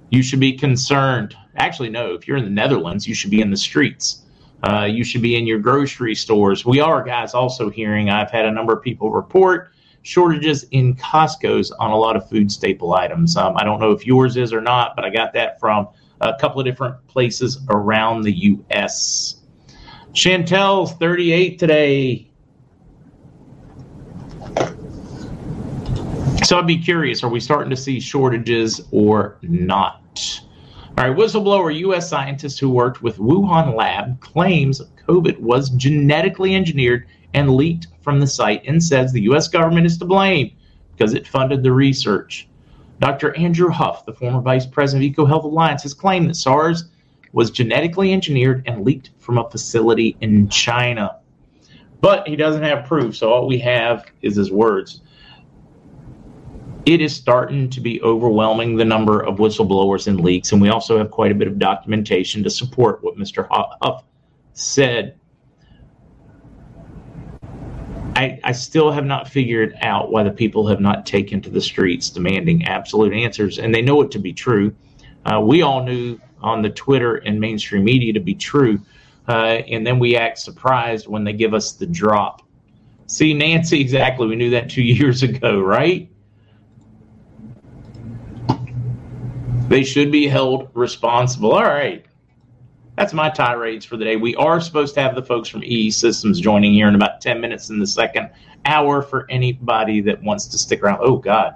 you should be concerned. Actually, no, if you're in the Netherlands, you should be in the streets. Uh, you should be in your grocery stores. We are, guys, also hearing, I've had a number of people report shortages in Costco's on a lot of food staple items. Um, I don't know if yours is or not, but I got that from a couple of different places around the U.S. Chantel's 38 today. So I'd be curious are we starting to see shortages or not? All right, whistleblower U.S. scientist who worked with Wuhan lab claims COVID was genetically engineered and leaked from the site and says the U.S. government is to blame because it funded the research. Dr. Andrew Huff, the former vice president of EcoHealth Alliance, has claimed that SARS was genetically engineered and leaked from a facility in China. But he doesn't have proof, so all we have is his words. It is starting to be overwhelming the number of whistleblowers and leaks, and we also have quite a bit of documentation to support what Mr. Huff said. I, I still have not figured out why the people have not taken to the streets demanding absolute answers, and they know it to be true. Uh, we all knew on the Twitter and mainstream media to be true, uh, and then we act surprised when they give us the drop. See, Nancy, exactly. We knew that two years ago, right? They should be held responsible. All right. That's my tirades for the day. We are supposed to have the folks from EE Systems joining here in about 10 minutes in the second hour for anybody that wants to stick around. Oh, God.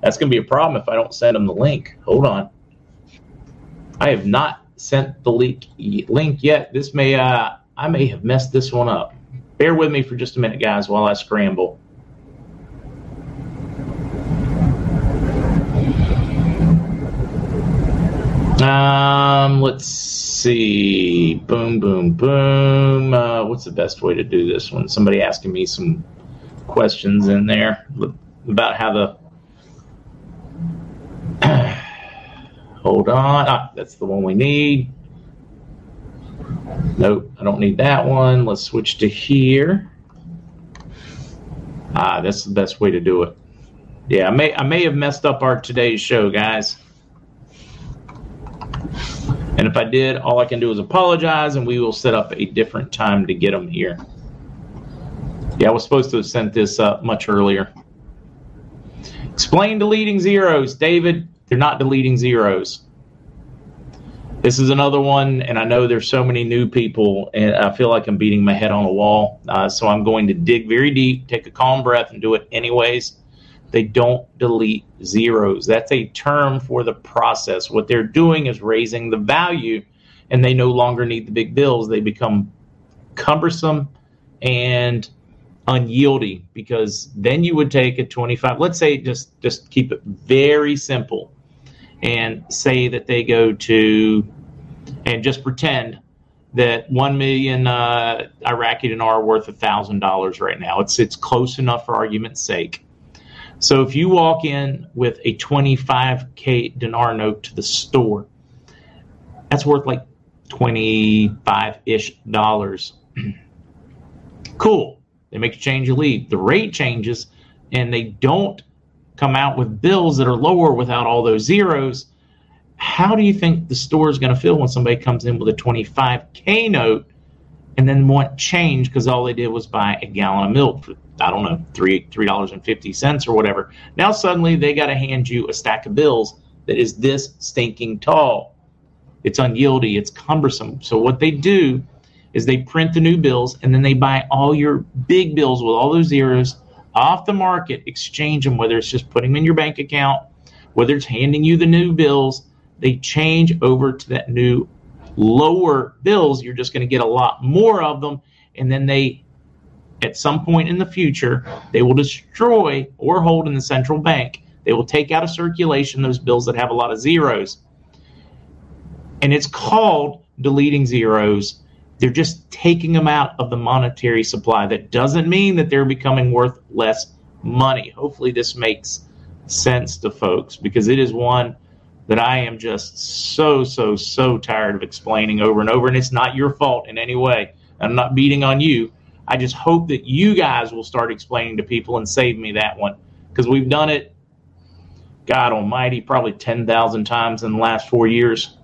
That's going to be a problem if I don't send them the link. Hold on. I have not sent the link link yet. This may uh, I may have messed this one up. Bear with me for just a minute, guys, while I scramble. Um, let's see. Boom, boom, boom. Uh, what's the best way to do this one? Somebody asking me some questions in there about how the. Hold on. Ah, that's the one we need. Nope, I don't need that one. Let's switch to here. Ah, that's the best way to do it. Yeah, I may I may have messed up our today's show, guys. And if I did, all I can do is apologize, and we will set up a different time to get them here. Yeah, I was supposed to have sent this up much earlier. Explain deleting zeros, David. They're not deleting zeros. This is another one, and I know there's so many new people, and I feel like I'm beating my head on a wall. Uh, so I'm going to dig very deep, take a calm breath, and do it anyways. They don't delete zeros. That's a term for the process. What they're doing is raising the value, and they no longer need the big bills. They become cumbersome and unyielding because then you would take a 25 let's say just just keep it very simple and say that they go to and just pretend that one million uh, Iraqi dinar are worth a thousand dollars right now. It's it's close enough for argument's sake. So if you walk in with a 25k dinar note to the store, that's worth like 25 ish dollars. cool. They make a change, you leave. The rate changes, and they don't come out with bills that are lower without all those zeros. How do you think the store is going to feel when somebody comes in with a 25k note and then want change because all they did was buy a gallon of milk for I don't know three three dollars and fifty cents or whatever. Now suddenly they got to hand you a stack of bills that is this stinking tall. It's unyieldy. It's cumbersome. So what they do is they print the new bills and then they buy all your big bills with all those zeros off the market, exchange them. Whether it's just putting them in your bank account, whether it's handing you the new bills, they change over to that new lower bills. You're just going to get a lot more of them, and then they at some point in the future, they will destroy or hold in the central bank. They will take out of circulation those bills that have a lot of zeros. And it's called deleting zeros. They're just taking them out of the monetary supply. That doesn't mean that they're becoming worth less money. Hopefully, this makes sense to folks because it is one that I am just so, so, so tired of explaining over and over. And it's not your fault in any way. I'm not beating on you. I just hope that you guys will start explaining to people and save me that one because we've done it, God Almighty, probably 10,000 times in the last four years.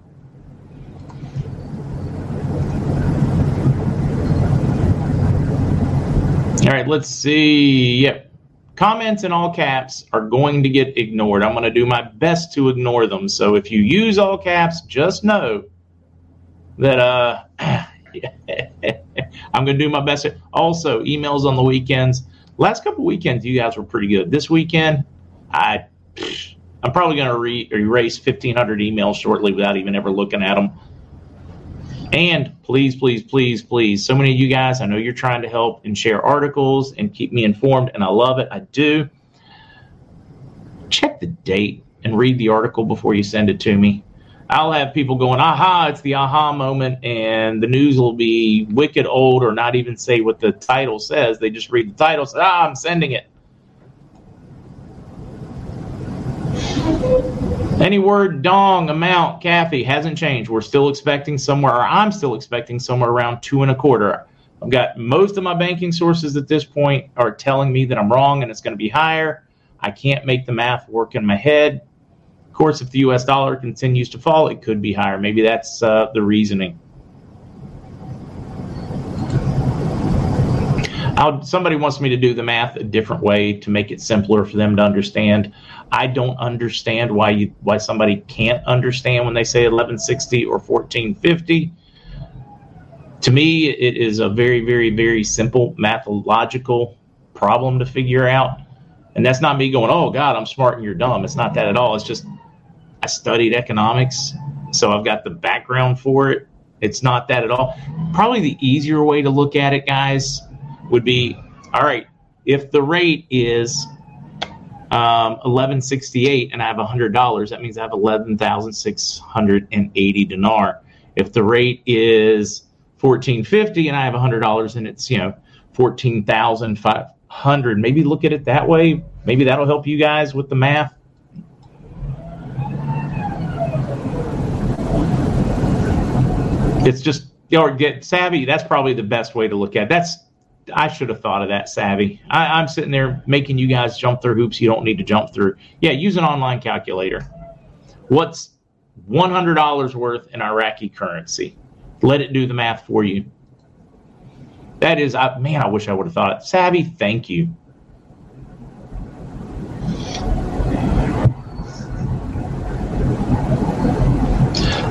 All right, let's see. Yep. Comments in all caps are going to get ignored. I'm going to do my best to ignore them. So if you use all caps, just know that uh I'm going to do my best. Also, emails on the weekends. Last couple weekends, you guys were pretty good. This weekend, I I'm probably going to re- erase 1,500 emails shortly without even ever looking at them. And please, please, please, please, so many of you guys, I know you're trying to help and share articles and keep me informed, and I love it. I do. Check the date and read the article before you send it to me. I'll have people going, aha, it's the aha moment, and the news will be wicked old or not even say what the title says. They just read the title, say, ah, I'm sending it. Any word dong amount, Kathy, hasn't changed. We're still expecting somewhere, or I'm still expecting somewhere around two and a quarter. I've got most of my banking sources at this point are telling me that I'm wrong and it's going to be higher. I can't make the math work in my head. Of course, if the U.S. dollar continues to fall, it could be higher. Maybe that's uh, the reasoning. I'll, somebody wants me to do the math a different way to make it simpler for them to understand. I don't understand why you why somebody can't understand when they say 1160 or 1450. To me, it is a very, very, very simple mathological problem to figure out. And that's not me going, oh, God, I'm smart and you're dumb. It's not that at all. It's just I studied economics, so I've got the background for it. It's not that at all. Probably the easier way to look at it, guys, would be all right, if the rate is um, 1168 and I have $100, that means I have 11,680 dinar. If the rate is fourteen fifty and I have hundred dollars and it's you know fourteen thousand five hundred, maybe look at it that way. Maybe that'll help you guys with the math. It's just or get savvy. That's probably the best way to look at. It. That's I should have thought of that savvy. I, I'm sitting there making you guys jump through hoops you don't need to jump through. Yeah, use an online calculator. What's $100 worth in Iraqi currency? Let it do the math for you. That is, I, man, I wish I would have thought it. Savvy, thank you.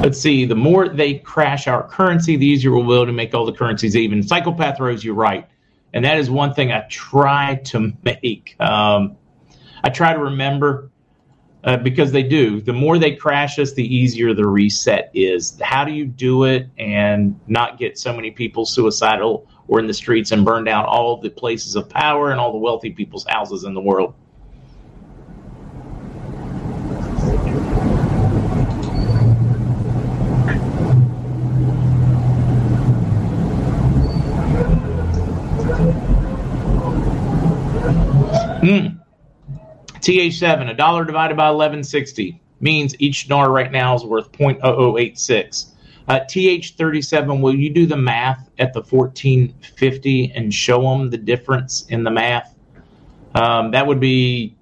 Let's see. The more they crash our currency, the easier we'll be able to make all the currencies even. Psychopath Rose, you're right, and that is one thing I try to make. Um, I try to remember uh, because they do. The more they crash us, the easier the reset is. How do you do it and not get so many people suicidal or in the streets and burn down all the places of power and all the wealthy people's houses in the world? Mm. TH7, a dollar divided by 1160 means each NAR right now is worth 0.0086. Uh, TH37, will you do the math at the 1450 and show them the difference in the math? Um, that would be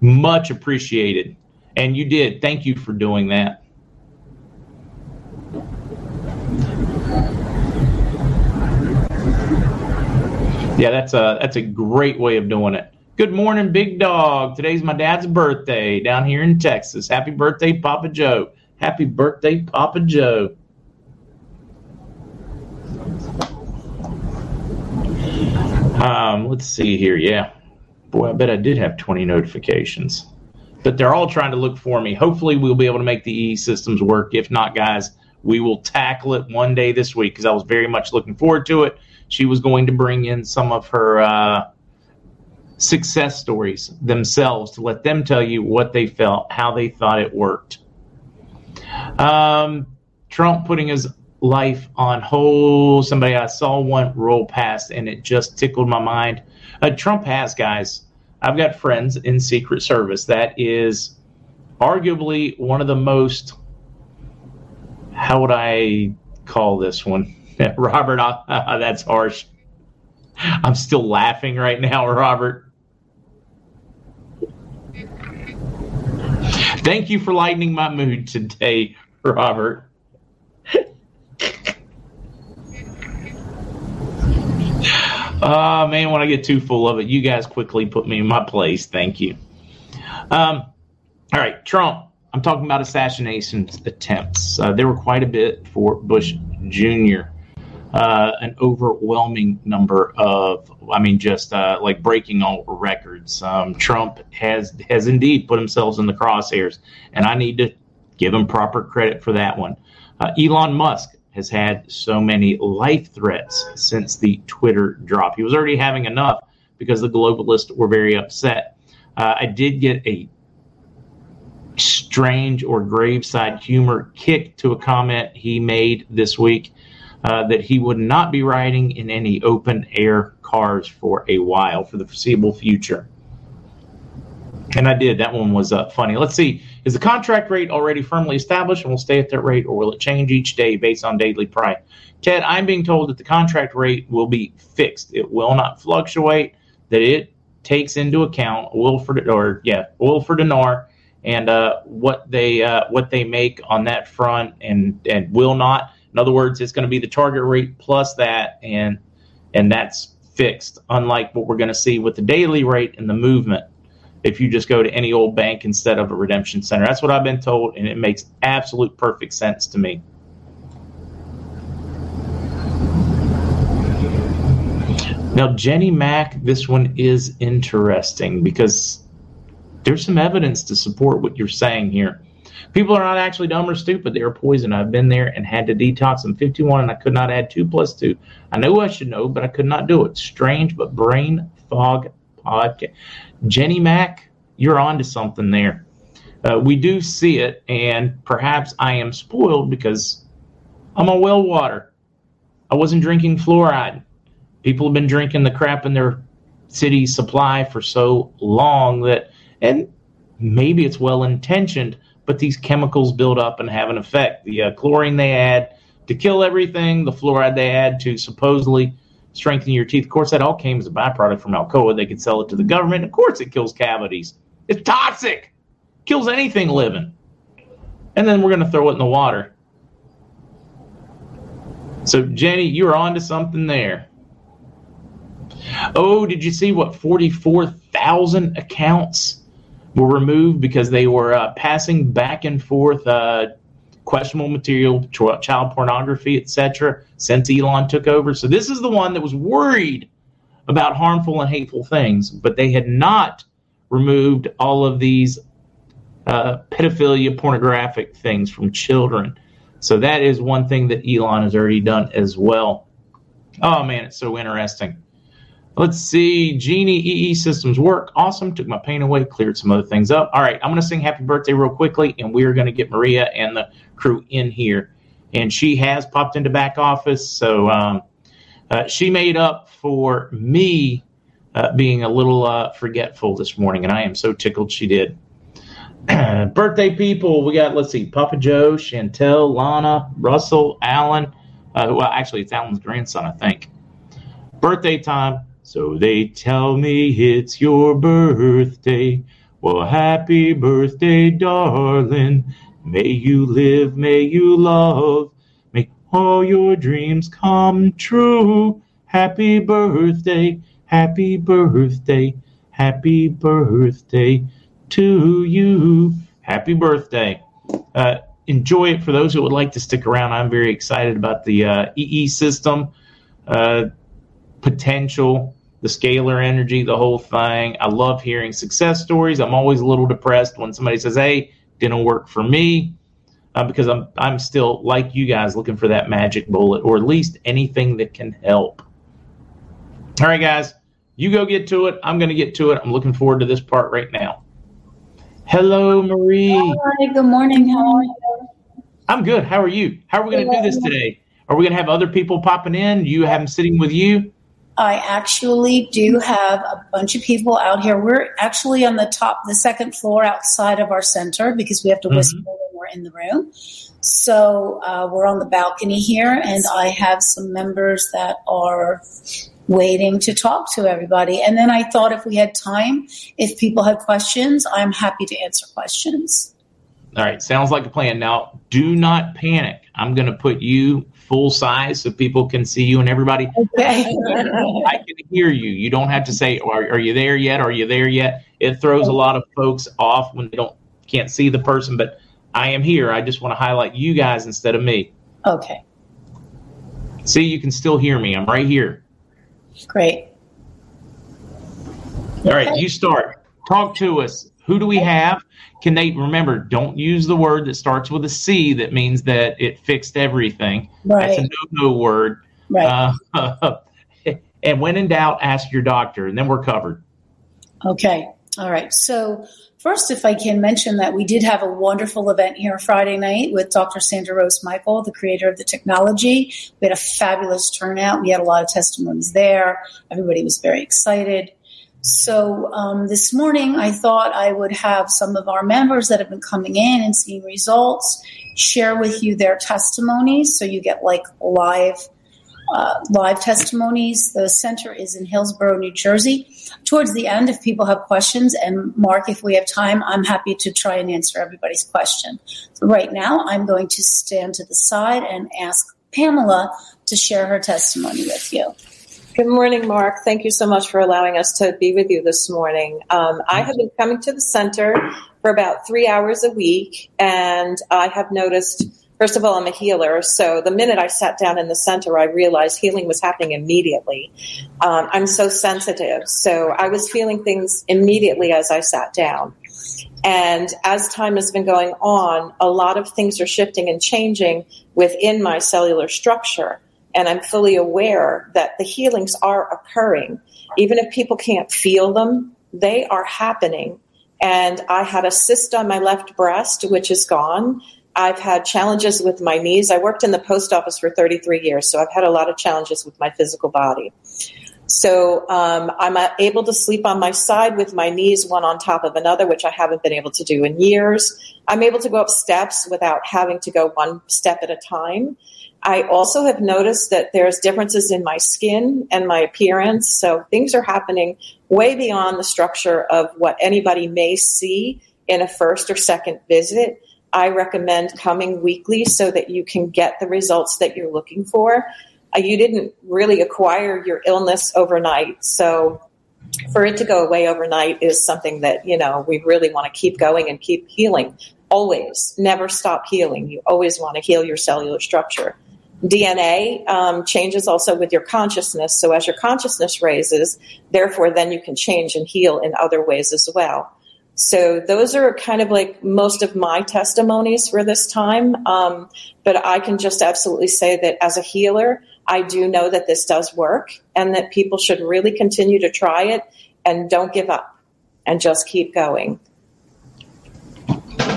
much appreciated. And you did. Thank you for doing that. Yeah, that's a that's a great way of doing it. Good morning, big dog. Today's my dad's birthday down here in Texas. Happy birthday, Papa Joe. Happy birthday, Papa Joe. Um, let's see here. Yeah. Boy, I bet I did have 20 notifications. But they're all trying to look for me. Hopefully, we'll be able to make the E systems work. If not, guys, we will tackle it one day this week because I was very much looking forward to it. She was going to bring in some of her. Uh, success stories themselves to let them tell you what they felt, how they thought it worked. Um, Trump putting his life on hold. Somebody I saw one roll past and it just tickled my mind. Uh, Trump has, guys. I've got friends in Secret Service. That is arguably one of the most, how would I call this one? Robert, that's harsh. I'm still laughing right now, Robert. Thank you for lightening my mood today, Robert. Oh man, when I get too full of it, you guys quickly put me in my place. Thank you. Um, all right, Trump. I'm talking about assassination attempts. Uh, there were quite a bit for Bush Jr uh, an overwhelming number of, I mean, just uh, like breaking all records. Um, Trump has has indeed put himself in the crosshairs, and I need to give him proper credit for that one. Uh, Elon Musk has had so many life threats since the Twitter drop. He was already having enough because the globalists were very upset. Uh, I did get a strange or graveside humor kick to a comment he made this week uh, that he would not be riding in any open air cars for a while, for the foreseeable future. And I did. That one was uh, funny. Let's see. Is the contract rate already firmly established and will stay at that rate, or will it change each day based on daily price? Ted, I'm being told that the contract rate will be fixed. It will not fluctuate. That it takes into account oil for or yeah oil for dinar and uh, what they uh, what they make on that front, and and will not in other words, it's going to be the target rate plus that, and and that's fixed. Unlike what we're going to see with the daily rate and the movement, if you just go to any old bank instead of a redemption center. That's what I've been told, and it makes absolute perfect sense to me. Now, Jenny Mack, this one is interesting because there's some evidence to support what you're saying here. People are not actually dumb or stupid. They are poison. I've been there and had to detox. I'm 51 and I could not add two plus two. I know I should know, but I could not do it. Strange, but brain fog podcast. Jenny Mack, you're on to something there. Uh, we do see it, and perhaps I am spoiled because I'm on well water. I wasn't drinking fluoride. People have been drinking the crap in their city supply for so long that, and maybe it's well intentioned, but these chemicals build up and have an effect. The uh, chlorine they add to kill everything, the fluoride they add to supposedly strengthen your teeth. Of course, that all came as a byproduct from Alcoa. They could sell it to the government. Of course, it kills cavities. It's toxic, kills anything living. And then we're going to throw it in the water. So, Jenny, you're on to something there. Oh, did you see what 44,000 accounts were removed because they were uh, passing back and forth uh, questionable material, child pornography, etc. Since Elon took over, so this is the one that was worried about harmful and hateful things, but they had not removed all of these uh, pedophilia, pornographic things from children. So that is one thing that Elon has already done as well. Oh man, it's so interesting. Let's see. Genie EE systems work. Awesome. Took my pain away, cleared some other things up. All right. I'm going to sing happy birthday real quickly, and we're going to get Maria and the crew in here. And she has popped into back office. So um, uh, she made up for me uh, being a little uh, forgetful this morning, and I am so tickled she did. birthday people, we got, let's see, Papa Joe, Chantel, Lana, Russell, Alan. Uh, well, actually, it's Alan's grandson, I think. Birthday time. So they tell me it's your birthday. Well, happy birthday, darling. May you live, may you love, may all your dreams come true. Happy birthday, happy birthday, happy birthday to you. Happy birthday. Uh, enjoy it for those who would like to stick around. I'm very excited about the uh, EE system uh, potential the scalar energy, the whole thing. I love hearing success stories. I'm always a little depressed when somebody says, "Hey, didn't work for me," uh, because I'm I'm still like you guys looking for that magic bullet or at least anything that can help. All right, guys, you go get to it. I'm going to get to it. I'm looking forward to this part right now. Hello, Marie. Hi. Good morning. How are you? I'm good. How are you? How are we going to do this today? Are we going to have other people popping in? You have them sitting with you? I actually do have a bunch of people out here. We're actually on the top, the second floor outside of our center because we have to mm-hmm. whisper when we're in the room. So uh, we're on the balcony here, and I have some members that are waiting to talk to everybody. And then I thought if we had time, if people had questions, I'm happy to answer questions. All right, sounds like a plan. Now, do not panic. I'm going to put you full size so people can see you and everybody. Okay. I can hear you. You don't have to say, are, are you there yet? Are you there yet? It throws a lot of folks off when they don't can't see the person, but I am here. I just want to highlight you guys instead of me. Okay. See, you can still hear me. I'm right here. Great. All right, you start. Talk to us. Who do we have? Can they remember? Don't use the word that starts with a C that means that it fixed everything. Right. That's a no-no word. Right. Uh, and when in doubt, ask your doctor, and then we're covered. Okay. All right. So first, if I can mention that we did have a wonderful event here Friday night with Dr. Sandra Rose Michael, the creator of the technology. We had a fabulous turnout. We had a lot of testimonies there. Everybody was very excited. So um, this morning, I thought I would have some of our members that have been coming in and seeing results share with you their testimonies, so you get like live uh, live testimonies. The center is in Hillsborough, New Jersey. Towards the end, if people have questions, and Mark, if we have time, I'm happy to try and answer everybody's question. Right now, I'm going to stand to the side and ask Pamela to share her testimony with you. Good morning, Mark. Thank you so much for allowing us to be with you this morning. Um, I have been coming to the center for about three hours a week, and I have noticed. First of all, I'm a healer, so the minute I sat down in the center, I realized healing was happening immediately. Um, I'm so sensitive, so I was feeling things immediately as I sat down. And as time has been going on, a lot of things are shifting and changing within my cellular structure and I'm fully aware that the healings are occurring. Even if people can't feel them, they are happening. And I had a cyst on my left breast, which is gone. I've had challenges with my knees. I worked in the post office for 33 years, so I've had a lot of challenges with my physical body. So um, I'm uh, able to sleep on my side with my knees one on top of another, which I haven't been able to do in years. I'm able to go up steps without having to go one step at a time. I also have noticed that there's differences in my skin and my appearance. So things are happening way beyond the structure of what anybody may see in a first or second visit. I recommend coming weekly so that you can get the results that you're looking for. Uh, you didn't really acquire your illness overnight. So for it to go away overnight is something that, you know, we really want to keep going and keep healing. Always. Never stop healing. You always want to heal your cellular structure. DNA um, changes also with your consciousness. So as your consciousness raises, therefore, then you can change and heal in other ways as well. So those are kind of like most of my testimonies for this time. Um, but I can just absolutely say that as a healer, I do know that this does work and that people should really continue to try it and don't give up and just keep going.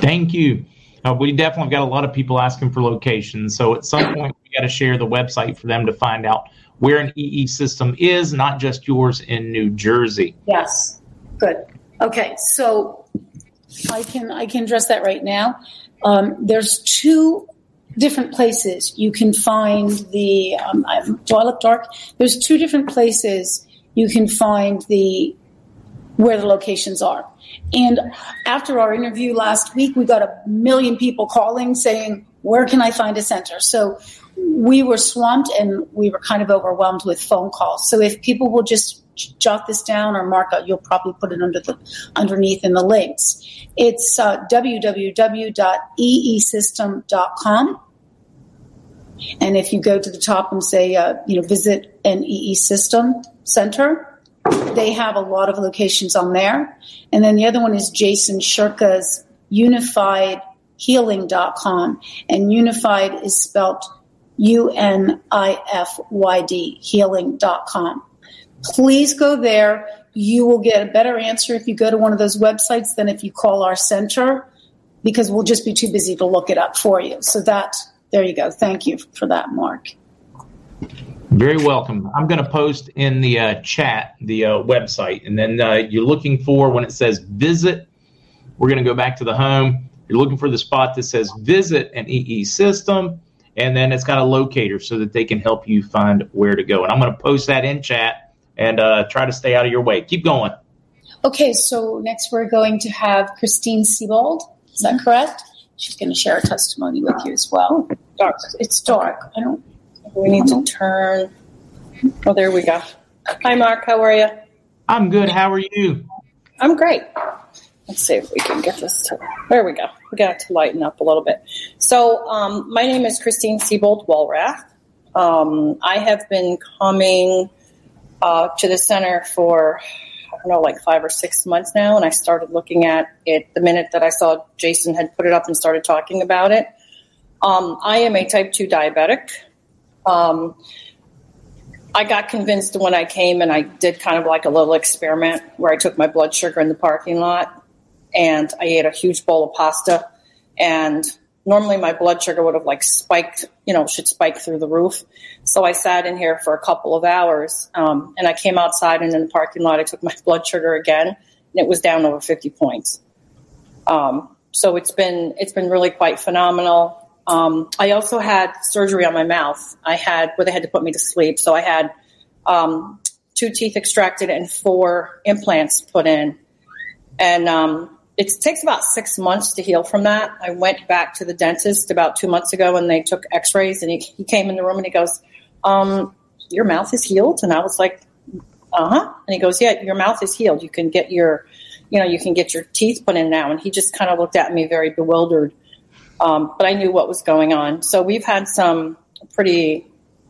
Thank you. Uh, we definitely got a lot of people asking for locations. So at some point, we got to share the website for them to find out where an EE system is, not just yours in New Jersey. Yes. Good. Okay. So I can I can address that right now. Um, there's two different places you can find the. Um, do I look dark? There's two different places you can find the where the locations are. And after our interview last week, we got a million people calling saying, "Where can I find a center?" So we were swamped and we were kind of overwhelmed with phone calls. So if people will just jot this down or mark out, you'll probably put it under the underneath in the links. It's uh, www.eesystem.com. And if you go to the top and say, uh, you know, visit an EE system center, they have a lot of locations on there. And then the other one is Jason Shurka's unifydhealing.com. And unified is spelled U N I F Y D, healing.com. Please go there. You will get a better answer if you go to one of those websites than if you call our center because we'll just be too busy to look it up for you. So that, there you go. Thank you for that, Mark. Very welcome. I'm going to post in the uh, chat the uh, website, and then uh, you're looking for when it says visit. We're going to go back to the home. You're looking for the spot that says visit an EE system, and then it's got a locator so that they can help you find where to go. And I'm going to post that in chat and uh, try to stay out of your way. Keep going. Okay, so next we're going to have Christine Siebold. Is that correct? She's going to share a testimony with you as well. Dark. It's dark. I don't we need to turn. Oh, there we go. Hi, Mark. How are you? I'm good. How are you? I'm great. Let's see if we can get this to. There we go. We got it to lighten up a little bit. So, um, my name is Christine Siebold Walrath. Um, I have been coming uh, to the center for I don't know, like five or six months now, and I started looking at it the minute that I saw Jason had put it up and started talking about it. Um, I am a type 2 diabetic. Um, I got convinced when I came and I did kind of like a little experiment where I took my blood sugar in the parking lot and I ate a huge bowl of pasta. And normally my blood sugar would have like spiked, you know, should spike through the roof. So I sat in here for a couple of hours um, and I came outside and in the parking lot I took my blood sugar again and it was down over 50 points. Um, so it's been it's been really quite phenomenal. Um, I also had surgery on my mouth. I had where they had to put me to sleep. So I had um, two teeth extracted and four implants put in. And um, it takes about six months to heal from that. I went back to the dentist about two months ago and they took x rays and he, he, came in the room and he goes, um, Your mouth is healed? And I was like, Uh huh. And he goes, Yeah, your mouth is healed. You can get your, you know, you can get your teeth put in now. And he just kind of looked at me very bewildered. Um, but I knew what was going on. So we've had some pretty,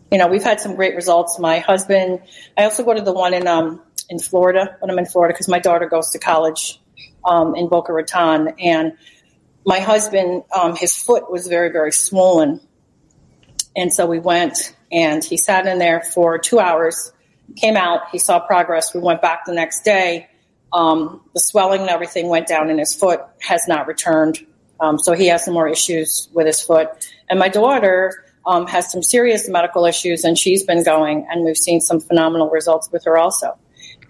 you know, we've had some great results. My husband, I also go to the one in um, in Florida when I'm in Florida because my daughter goes to college um, in Boca Raton, and my husband, um, his foot was very very swollen, and so we went and he sat in there for two hours. Came out, he saw progress. We went back the next day. Um, the swelling and everything went down in his foot, has not returned Um, so he has some more issues with his foot. And my daughter um, has some serious medical issues, and she's been going, and we've seen some phenomenal results with her also.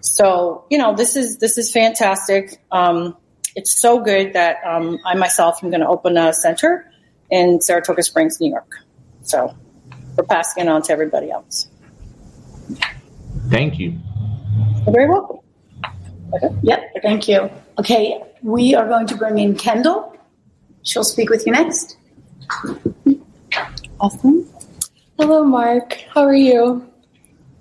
So you know, this is this is fantastic. Um, it's so good that um, I myself am going to open a center in Saratoga Springs, New York. So we're passing it on to everybody else. Thank you. You're very welcome. Okay. Yep, thank you. Okay, we are going to bring in Kendall. She'll speak with you next. Awesome. Hello, Mark. How are you?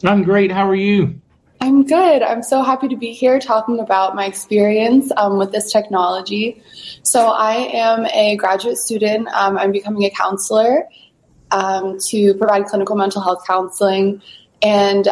I'm great. How are you? I'm good. I'm so happy to be here talking about my experience um, with this technology. So, I am a graduate student. Um, I'm becoming a counselor um, to provide clinical mental health counseling. And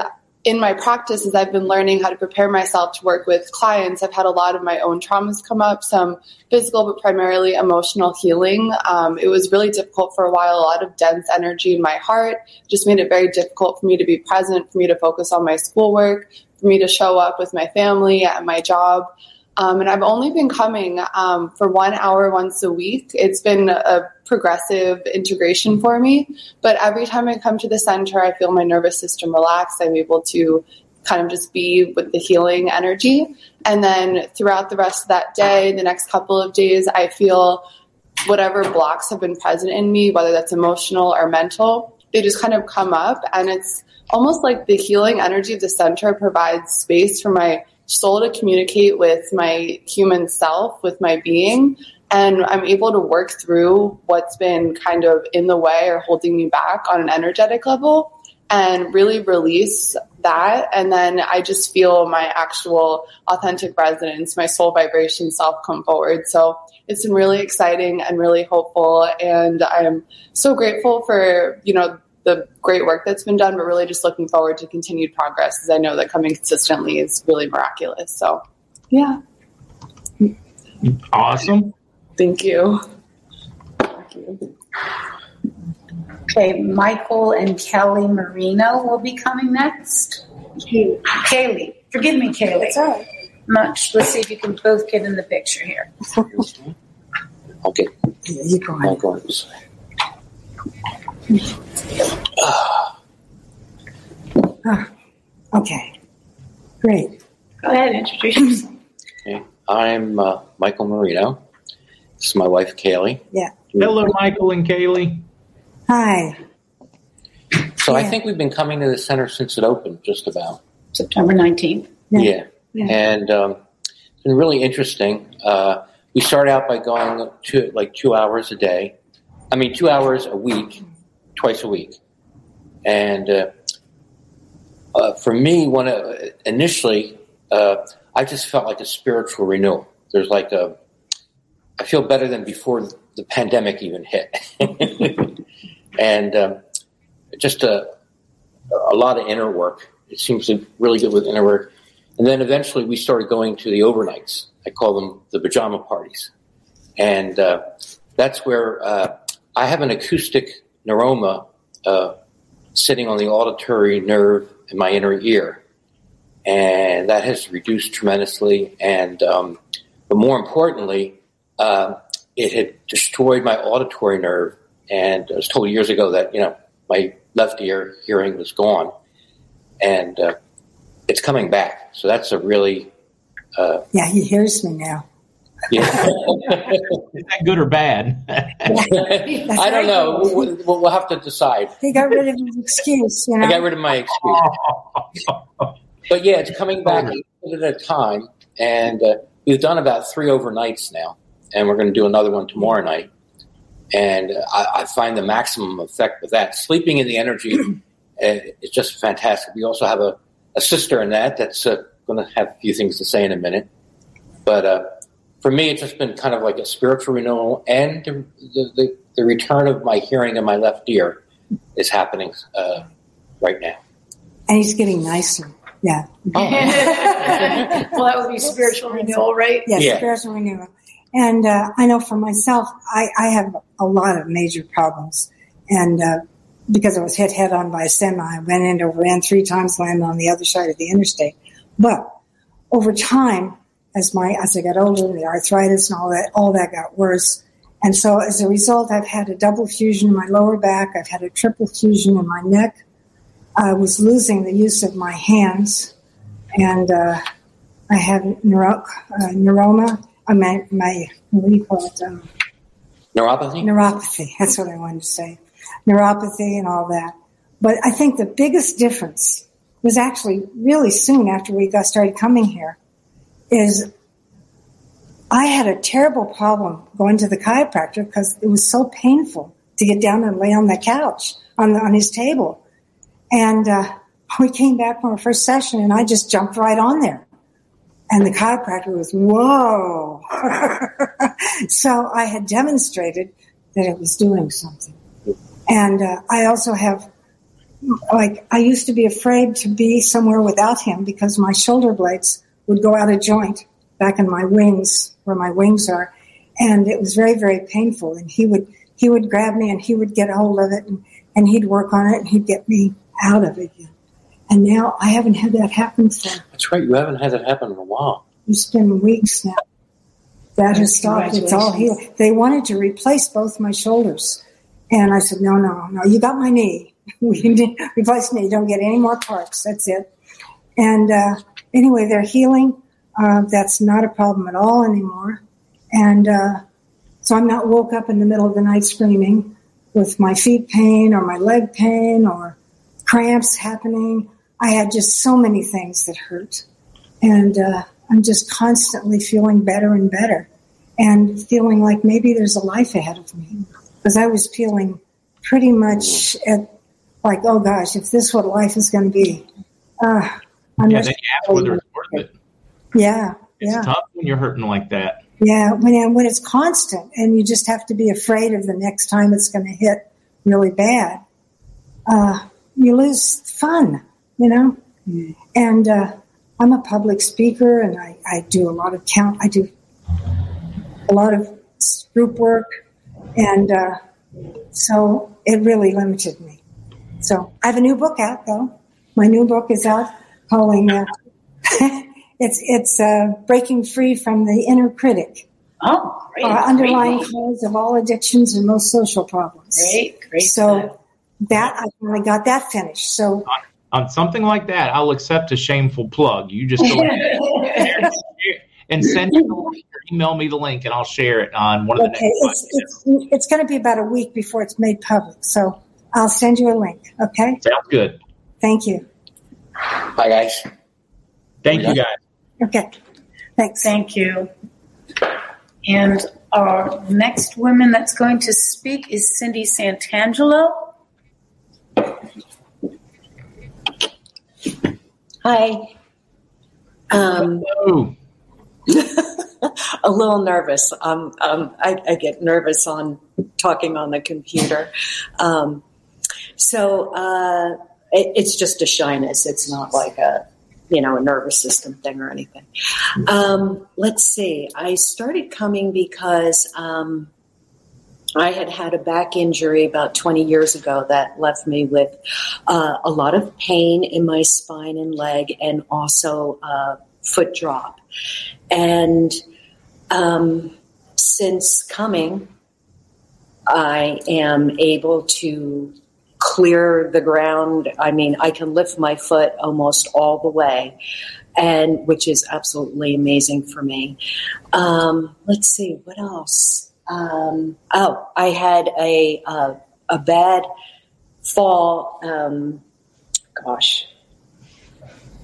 in my practice, as I've been learning how to prepare myself to work with clients, I've had a lot of my own traumas come up, some physical, but primarily emotional healing. Um, it was really difficult for a while, a lot of dense energy in my heart, just made it very difficult for me to be present, for me to focus on my schoolwork, for me to show up with my family at my job. Um, and I've only been coming um, for one hour once a week. It's been a progressive integration for me. But every time I come to the center, I feel my nervous system relax. I'm able to kind of just be with the healing energy. And then throughout the rest of that day, the next couple of days, I feel whatever blocks have been present in me, whether that's emotional or mental, they just kind of come up. And it's almost like the healing energy of the center provides space for my soul to communicate with my human self, with my being. And I'm able to work through what's been kind of in the way or holding me back on an energetic level and really release that. And then I just feel my actual authentic resonance, my soul vibration self come forward. So it's been really exciting and really hopeful. And I'm so grateful for, you know, the great work that's been done, but really just looking forward to continued progress because I know that coming consistently is really miraculous. So, yeah. Awesome. Thank you. Thank you. Okay, Michael and Kelly Marino will be coming next. Kaylee. Kaylee. Forgive me, Kaylee. It's all right. Much. Let's see if you can both get in the picture here. Okay. Yeah, you go I'll go this. Okay, great. Go ahead, and introduce yourself. Okay. I'm uh, Michael Marino. This is my wife, Kaylee. Yeah. Hello, Michael and Kaylee. Hi. So I think we've been coming to the center since it opened, just about. September 19th. Yeah. Yeah. And um, it's been really interesting. Uh, we start out by going to like two hours a day. I mean, two hours a week, twice a week. And uh, uh, for me, when uh, initially, uh, I just felt like a spiritual renewal. There's like a, I feel better than before the pandemic even hit. and um, just a, a lot of inner work. It seems to really good with inner work. And then eventually we started going to the overnights. I call them the pajama parties. And uh, that's where uh, I have an acoustic neuroma uh, sitting on the auditory nerve in my inner ear. And that has reduced tremendously. And, um, but more importantly, uh, it had destroyed my auditory nerve. And I was told years ago that, you know, my left ear hearing was gone. And uh, it's coming back. So that's a really, uh, Yeah, he hears me now. Yeah. Is that good or bad? I don't know. We'll, we'll, we'll have to decide. He got rid of his excuse, you know. I got rid of my excuse. But yeah, it's coming back a at a time. And uh, we've done about three overnights now. And we're going to do another one tomorrow night. And uh, I, I find the maximum effect with that. Sleeping in the energy uh, is just fantastic. We also have a, a sister in that that's uh, going to have a few things to say in a minute. But uh, for me, it's just been kind of like a spiritual renewal, and the, the, the, the return of my hearing in my left ear is happening uh, right now. And he's getting nicer. Yeah. well, that would be spiritual renewal, right? Yes, Yeah. spiritual renewal. And uh, I know for myself, I, I have a lot of major problems. And uh, because I was hit head on by a semi, I went into, ran three times, landed on the other side of the interstate. But over time, as my as I got older, and the arthritis and all that, all that got worse. And so as a result, I've had a double fusion in my lower back. I've had a triple fusion in my neck. I was losing the use of my hands. And uh, I have neuro- uh, neuroma. Uh, my, my, what do you call it? Um, Neuropathy? Neuropathy. That's what I wanted to say. Neuropathy and all that. But I think the biggest difference was actually really soon after we got started coming here is I had a terrible problem going to the chiropractor because it was so painful to get down and lay on the couch on the, on his table. And uh, we came back from our first session, and I just jumped right on there. And the chiropractor was, whoa. so I had demonstrated that it was doing something. And uh, I also have, like, I used to be afraid to be somewhere without him because my shoulder blades would go out of joint back in my wings, where my wings are. And it was very, very painful. And he would, he would grab me and he would get a hold of it and, and he'd work on it and he'd get me out of it again. And now I haven't had that happen for That's right. You haven't had that happen in a while. it's been weeks now. That has stopped. It's all healed. They wanted to replace both my shoulders. And I said, no, no, no, you got my knee. we did replace me. Don't get any more parts. That's it. And uh, anyway, they're healing. Uh, that's not a problem at all anymore. And uh, so I'm not woke up in the middle of the night screaming with my feet pain or my leg pain or cramps happening. I had just so many things that hurt. And uh, I'm just constantly feeling better and better and feeling like maybe there's a life ahead of me. Because I was feeling pretty much at like, oh gosh, if this is what life is going to be. Uh, Yeah, then you ask whether it's worth it. yeah, It's yeah. tough when you're hurting like that. Yeah, when when it's constant, and you just have to be afraid of the next time it's going to hit really bad, uh, you lose fun, you know. And uh, I'm a public speaker, and I, I do a lot of count. I do a lot of group work, and uh, so it really limited me. So I have a new book out, though. My new book is out, calling. Uh, it's it's uh, breaking free from the inner critic. Oh, great. Uh, underlying Great. cause of all addictions and most social problems. Great, great So that I finally got that finished. So On something like that, I'll accept a shameful plug. You just go ahead and send me the link or email me the link, and I'll share it on one of the okay, next. it's it's it's going to be about a week before it's made public. So I'll send you a link. Okay. Sounds good. Thank you. Hi, guys. Thank you, guys. Okay. Thanks. Thank you. And our next woman that's going to speak is Cindy Santangelo. Hi. Um, a little nervous. Um, um, I, I get nervous on talking on the computer. Um, so uh, it, it's just a shyness. It's not like a you know a nervous system thing or anything. Um, let's see. I started coming because. Um, I had had a back injury about 20 years ago that left me with uh, a lot of pain in my spine and leg, and also uh, foot drop. And um, since coming, I am able to clear the ground. I mean, I can lift my foot almost all the way, and which is absolutely amazing for me. Um, let's see what else. Um, oh, I had a uh, a bad fall. Um, gosh,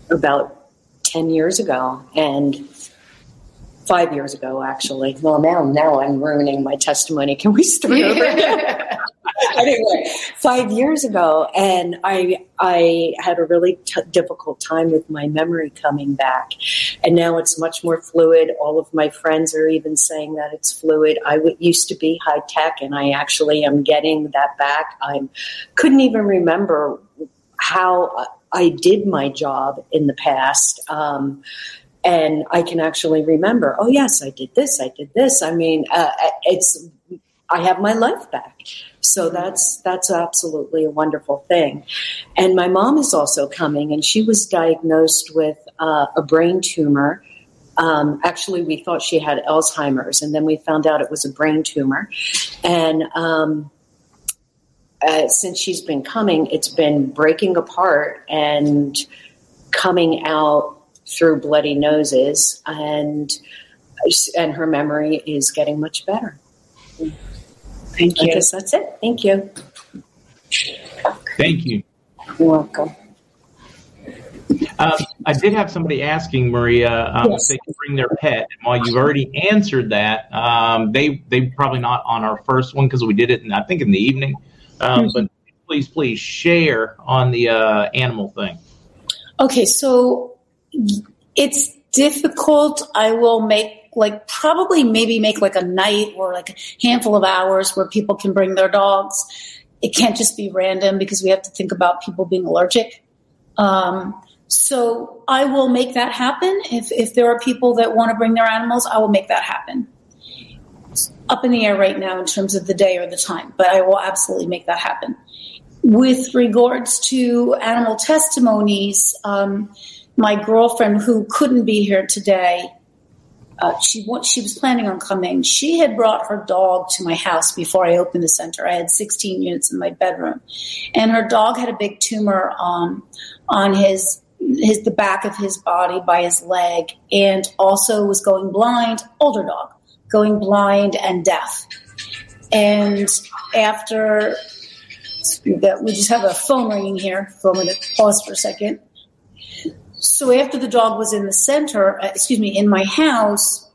about ten years ago, and five years ago, actually. Well, now now I'm ruining my testimony. Can we start over? anyway, five years ago, and I I had a really t- difficult time with my memory coming back, and now it's much more fluid. All of my friends are even saying that it's fluid. I w- used to be high tech, and I actually am getting that back. I couldn't even remember how I did my job in the past. Um, and I can actually remember, oh yes, I did this, I did this. I mean, uh, it's I have my life back. So that's that's absolutely a wonderful thing. And my mom is also coming, and she was diagnosed with uh, a brain tumor Um, actually, we thought she had Alzheimer's, and then we found out it was a brain tumor. And um, uh, since she's been coming, it's been breaking apart and coming out through bloody noses, and and her memory is getting much better. Thank you. I guess that's it. Thank you. Thank you. You're welcome. Uh, I did have somebody asking Maria um, Yes. if they can bring their pet. And while you've already answered that, um, they they probably not on our first one because we did it, in, I think, in the evening. Um, Mhm. But please, please share on the uh, animal thing. Okay, so it's difficult. I will make like probably maybe make like a night or like a handful of hours where people can bring their dogs. It can't just be random because we have to think about people being allergic. Um, so I will make that happen. If if there are people that want to bring their animals, I will make that happen. It's up in the air right now in terms of the day or the time, but I will absolutely make that happen. With regards to animal testimonies, um, my girlfriend who couldn't be here today, uh, she she was planning on coming. She had brought her dog to my house before I opened the center. I had 16 units in my bedroom, and her dog had a big tumor on on his his the back of his body by his leg, and also was going blind. Older dog, going blind and deaf. And after we we just have a phone ringing here, so I'm going to pause for a second. So after the dog was in the center, uh, excuse me, in my house,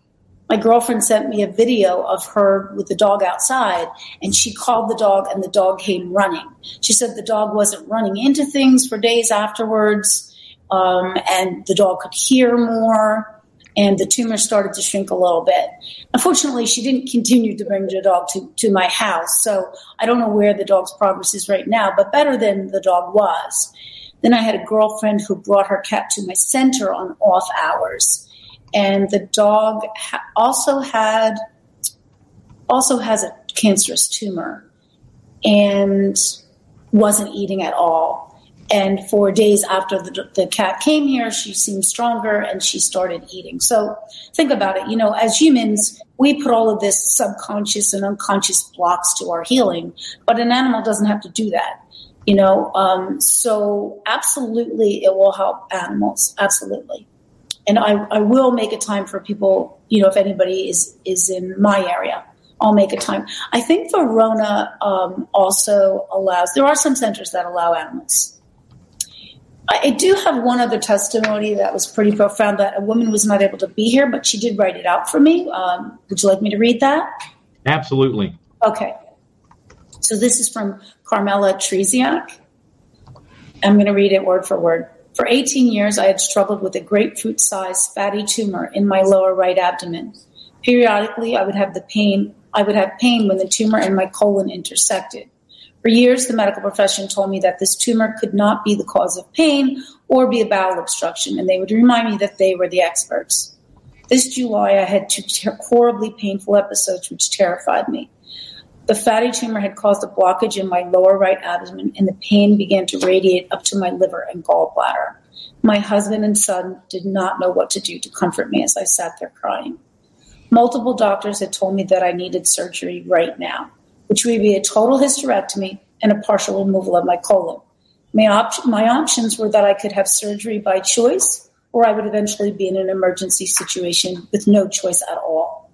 my girlfriend sent me a video of her with the dog outside, and she called the dog, and the dog came running. She said the dog wasn't running into things for days afterwards, um, and the dog could hear more, and the tumor started to shrink a little bit. Unfortunately, she didn't continue to bring the dog to, to my house, so I don't know where the dog's progress is right now, but better than the dog was. Then I had a girlfriend who brought her cat to my center on off hours, and the dog also had also has a cancerous tumor and wasn't eating at all. And for days after the, the cat came here, she seemed stronger and she started eating. So think about it. You know, as humans, we put all of this subconscious and unconscious blocks to our healing, but an animal doesn't have to do that. You know, um, so absolutely it will help animals. Absolutely. And I, I will make a time for people, you know, if anybody is, is in my area, I'll make a time. I think Verona um, also allows, there are some centers that allow animals. I I do have one other testimony that was pretty profound that a woman was not able to be here, but she did write it out for me. Um, would you like me to read that? Absolutely. Okay. So this is from Carmela Treziak. I'm going to read it word for word. For 18 years, I had struggled with a grapefruit sized fatty tumor in my lower right abdomen. Periodically, I would have the pain. I would have pain when the tumor and my colon intersected. For years, the medical profession told me that this tumor could not be the cause of pain or be a bowel obstruction, and they would remind me that they were the experts. This July, I had two ter- horribly painful episodes which terrified me. The fatty tumor had caused a blockage in my lower right abdomen, and the pain began to radiate up to my liver and gallbladder. My husband and son did not know what to do to comfort me as I sat there crying. Multiple doctors had told me that I needed surgery right now, which would be a total hysterectomy and a partial removal of my colon. My, op- my options were that I could have surgery by choice, or I would eventually be in an emergency situation with no choice at all.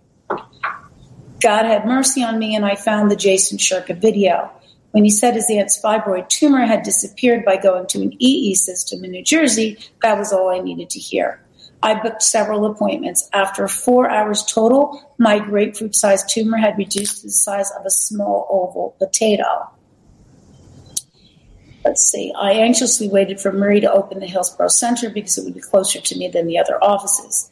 God had mercy on me, and I found the Jason Shurka video. When he said his aunt's fibroid tumor had disappeared by going to an EE system in New Jersey, that was all I needed to hear. I booked several appointments. After four hours total, my grapefruit sized tumor had reduced to the size of a small oval potato. Let's see. I anxiously waited for Marie to open the Hillsborough Center because it would be closer to me than the other offices.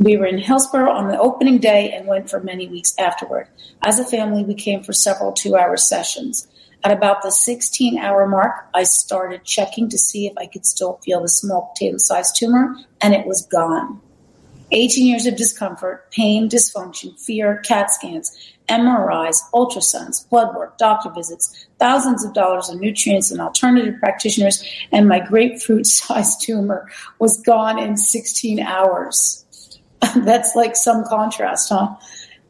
We were in Hillsborough on the opening day and went for many weeks afterward. As a family, we came for several two hour sessions. At about the 16 hour mark, I started checking to see if I could still feel the small potato sized tumor, and it was gone. 18 years of discomfort, pain, dysfunction, fear, CAT scans, MRIs, ultrasounds, blood work, doctor visits, thousands of dollars in nutrients and alternative practitioners, and my grapefruit sized tumor was gone in 16 hours. That's like some contrast, huh?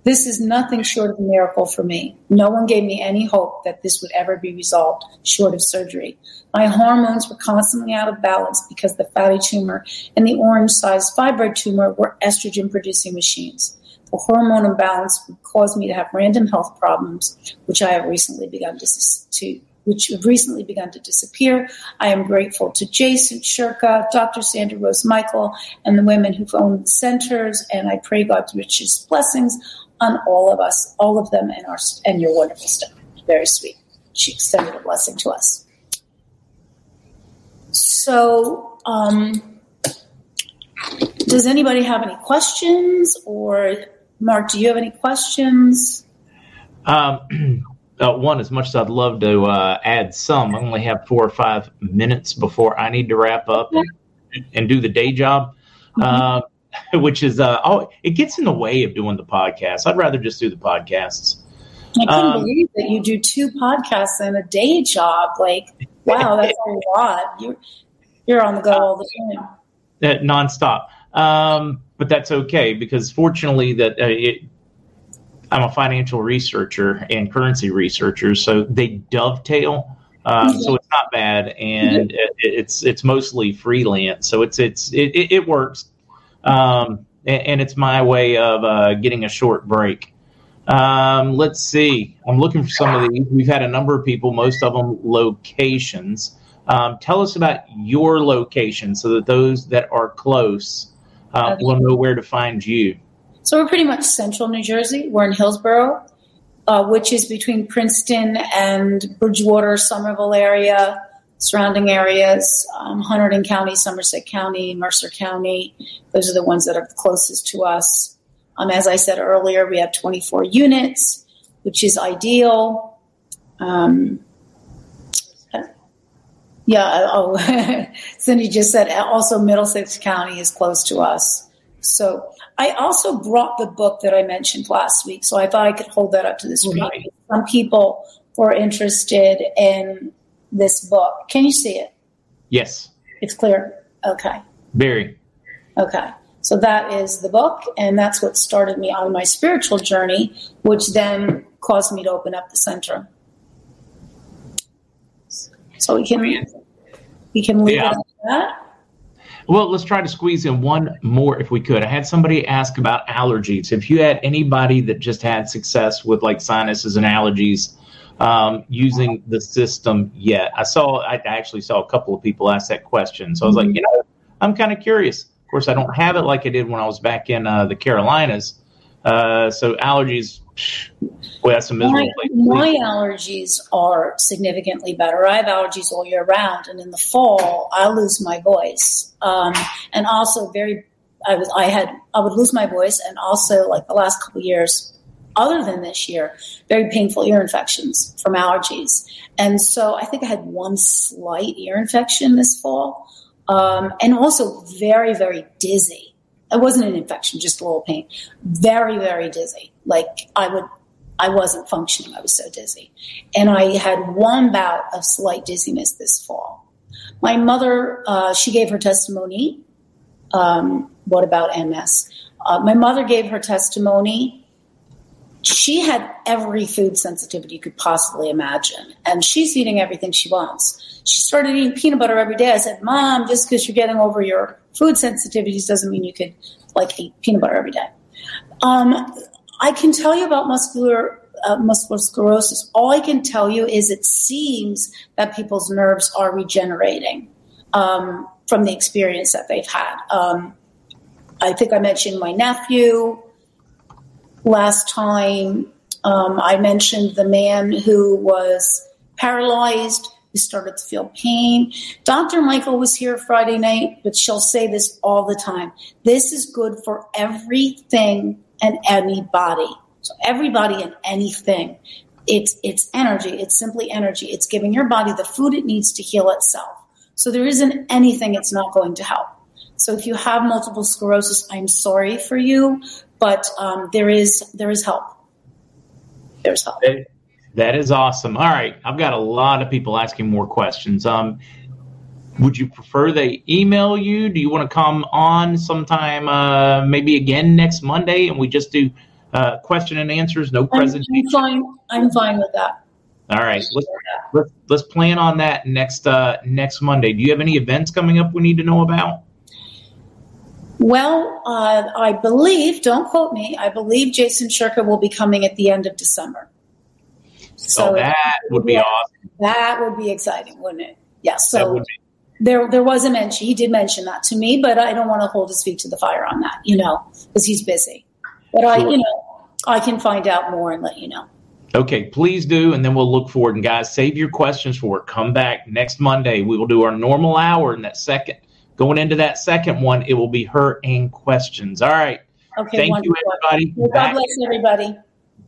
This is nothing short of a miracle for me. No one gave me any hope that this would ever be resolved short of surgery. My hormones were constantly out of balance because the fatty tumor and the orange sized fibroid tumor were estrogen producing machines. The hormone imbalance would cause me to have random health problems, which I have recently begun to, to which have recently begun to disappear. I am grateful to Jason Shurka, Dr. Sandra Rose Michael, and the women who've owned the centers, and I pray God's richest blessings on all of us, all of them, and our and your wonderful staff. Very sweet. She extended a blessing to us. So, um, does anybody have any questions? Or, Mark, do you have any questions? Um, uh, one, as much as I'd love to uh, add some, I only have four or five minutes before I need to wrap up and, and do the day job. Mm-hmm. Uh, which is uh, oh, it gets in the way of doing the podcast. I'd rather just do the podcasts. I couldn't um, believe that you do two podcasts and a day job. Like, wow, that's a lot. You're, you're on the go all the time. Uh, nonstop. Um, but that's okay because fortunately that uh, it, I'm a financial researcher and currency researcher, so they dovetail. Uh, So it's not bad, and it, it's it's mostly freelance, so it's it's it, it works um, and, and, it's my way of uh, getting a short break. Um, let's see. I'm looking for some of these. We've had a number of people, most of them locations. Um, tell us about your location so that those that are close uh, okay. will know where to find you. So we're pretty much central New Jersey. We're in Hillsborough, uh, which is between Princeton and Bridgewater, Somerville area surrounding areas, um, Hunterdon County, Somerset County, Mercer County. Those are the ones that are closest to us. Um, as I said earlier, we have 24 units, which is ideal. Um, yeah, oh, Cindy just said also Middlesex County is close to us. So I also brought the book that I mentioned last week, so I thought I could hold that up to the screen. Right. Some people were interested in this book. Can you see it? Yes. It's clear. Okay. Very. Okay. So that is the book, and that's what started me on my spiritual journey, which then caused me to open up the center. So we can we can leave yeah. it at that. Well, let's try to squeeze in one more if we could. I had somebody ask about allergies. If you had anybody that just had success with like sinuses and allergies, um, using the system yet. I saw, I actually saw a couple of people ask that question. So I was like, mm-hmm. you know, I'm kind of curious. Of course, I don't have it like I did when I was back in uh, the Carolinas. Uh, so allergies, well, that's a miserable my, my allergies are significantly better. I have allergies all year round, and in the fall, I lose my voice, um, and also very. I was. I had. I would lose my voice, and also like the last couple years, other than this year, very painful ear infections from allergies. And so I think I had one slight ear infection this fall, um, and also very, very dizzy. It wasn't an infection, just a little pain. Very, very dizzy. Like I would, I wasn't functioning. I was so dizzy. And I had one bout of slight dizziness this fall. My mother, uh, she gave her testimony. Um, what about MS? Uh, my mother gave her testimony she had every food sensitivity you could possibly imagine, and she's eating everything she wants. She started eating peanut butter every day. I said, Mom, just because you're getting over your food sensitivities doesn't mean you could like eat peanut butter every day. Um, I can tell you about muscular uh, multiple sclerosis. All I can tell you is it seems that people's nerves are regenerating um, from the experience that they've had. Um, I think I mentioned my nephew last time um, I mentioned the man who was paralyzed, who started to feel pain. Dr. Michael was here Friday night, but she'll say this all the time. This is good for everything and anybody. So everybody and anything. It's it's energy. It's simply energy. It's giving your body the food it needs to heal itself. So there isn't anything it's not going to help. So if you have multiple sclerosis, I'm sorry for you, but um, there is there is help. There's help. That is awesome. All right, I've got a lot of people asking more questions. Um, would you prefer they email you? Do you want to come on sometime, uh, maybe again next Monday, and we just do uh, question and answers, no presentation? I'm fine. I'm fine with that. All right, let's, let's let's plan on that next uh, next Monday. Do you have any events coming up we need to know about? Well, uh, I believe, don't quote me, I believe Jason Shurka will be coming at the end of December. So oh, that would be yeah, awesome. That would be exciting, wouldn't it? Yes. So there, there was a mention. He did mention that to me, but I don't want to hold his feet to the fire on that, you know, because he's busy. But I, you know, I can find out more and let you know. Okay, please do, and then we'll look forward. And guys, save your questions for it. Come back next Monday. We will do our normal hour in that second. Going into that second one, it will be her and questions. All right. Okay. Thank wonderful. you, everybody. Well, God bless everybody.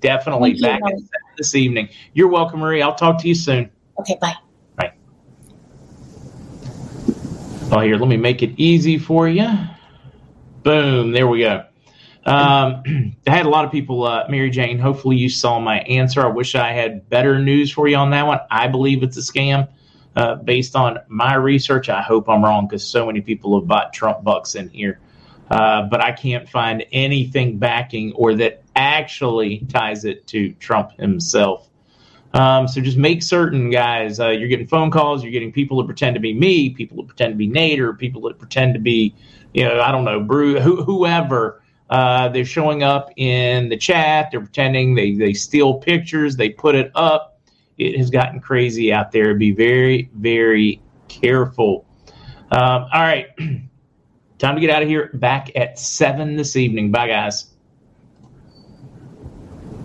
Definitely Thank back seven this evening. You're welcome, Marie. I'll talk to you soon. Okay. Bye. Bye. Oh, here, let me make it easy for you. Boom. There we go. Um, I had a lot of people, uh, Mary Jane. Hopefully, you saw my answer. I wish I had better news for you on that one. I believe it's a scam. Uh, based on my research, I hope I'm wrong because so many people have bought Trump bucks in here. Uh, but I can't find anything backing or that actually ties it to Trump himself. Um, so just make certain, guys, uh, you're getting phone calls, you're getting people that pretend to be me, people that pretend to be Nate, or people that pretend to be, you know, I don't know, Brew, who, whoever. Uh, they're showing up in the chat. They're pretending they, they steal pictures. They put it up. It has gotten crazy out there. Be very, very careful. Um, all right. Time to get out of here. Back at 7 this evening. Bye, guys.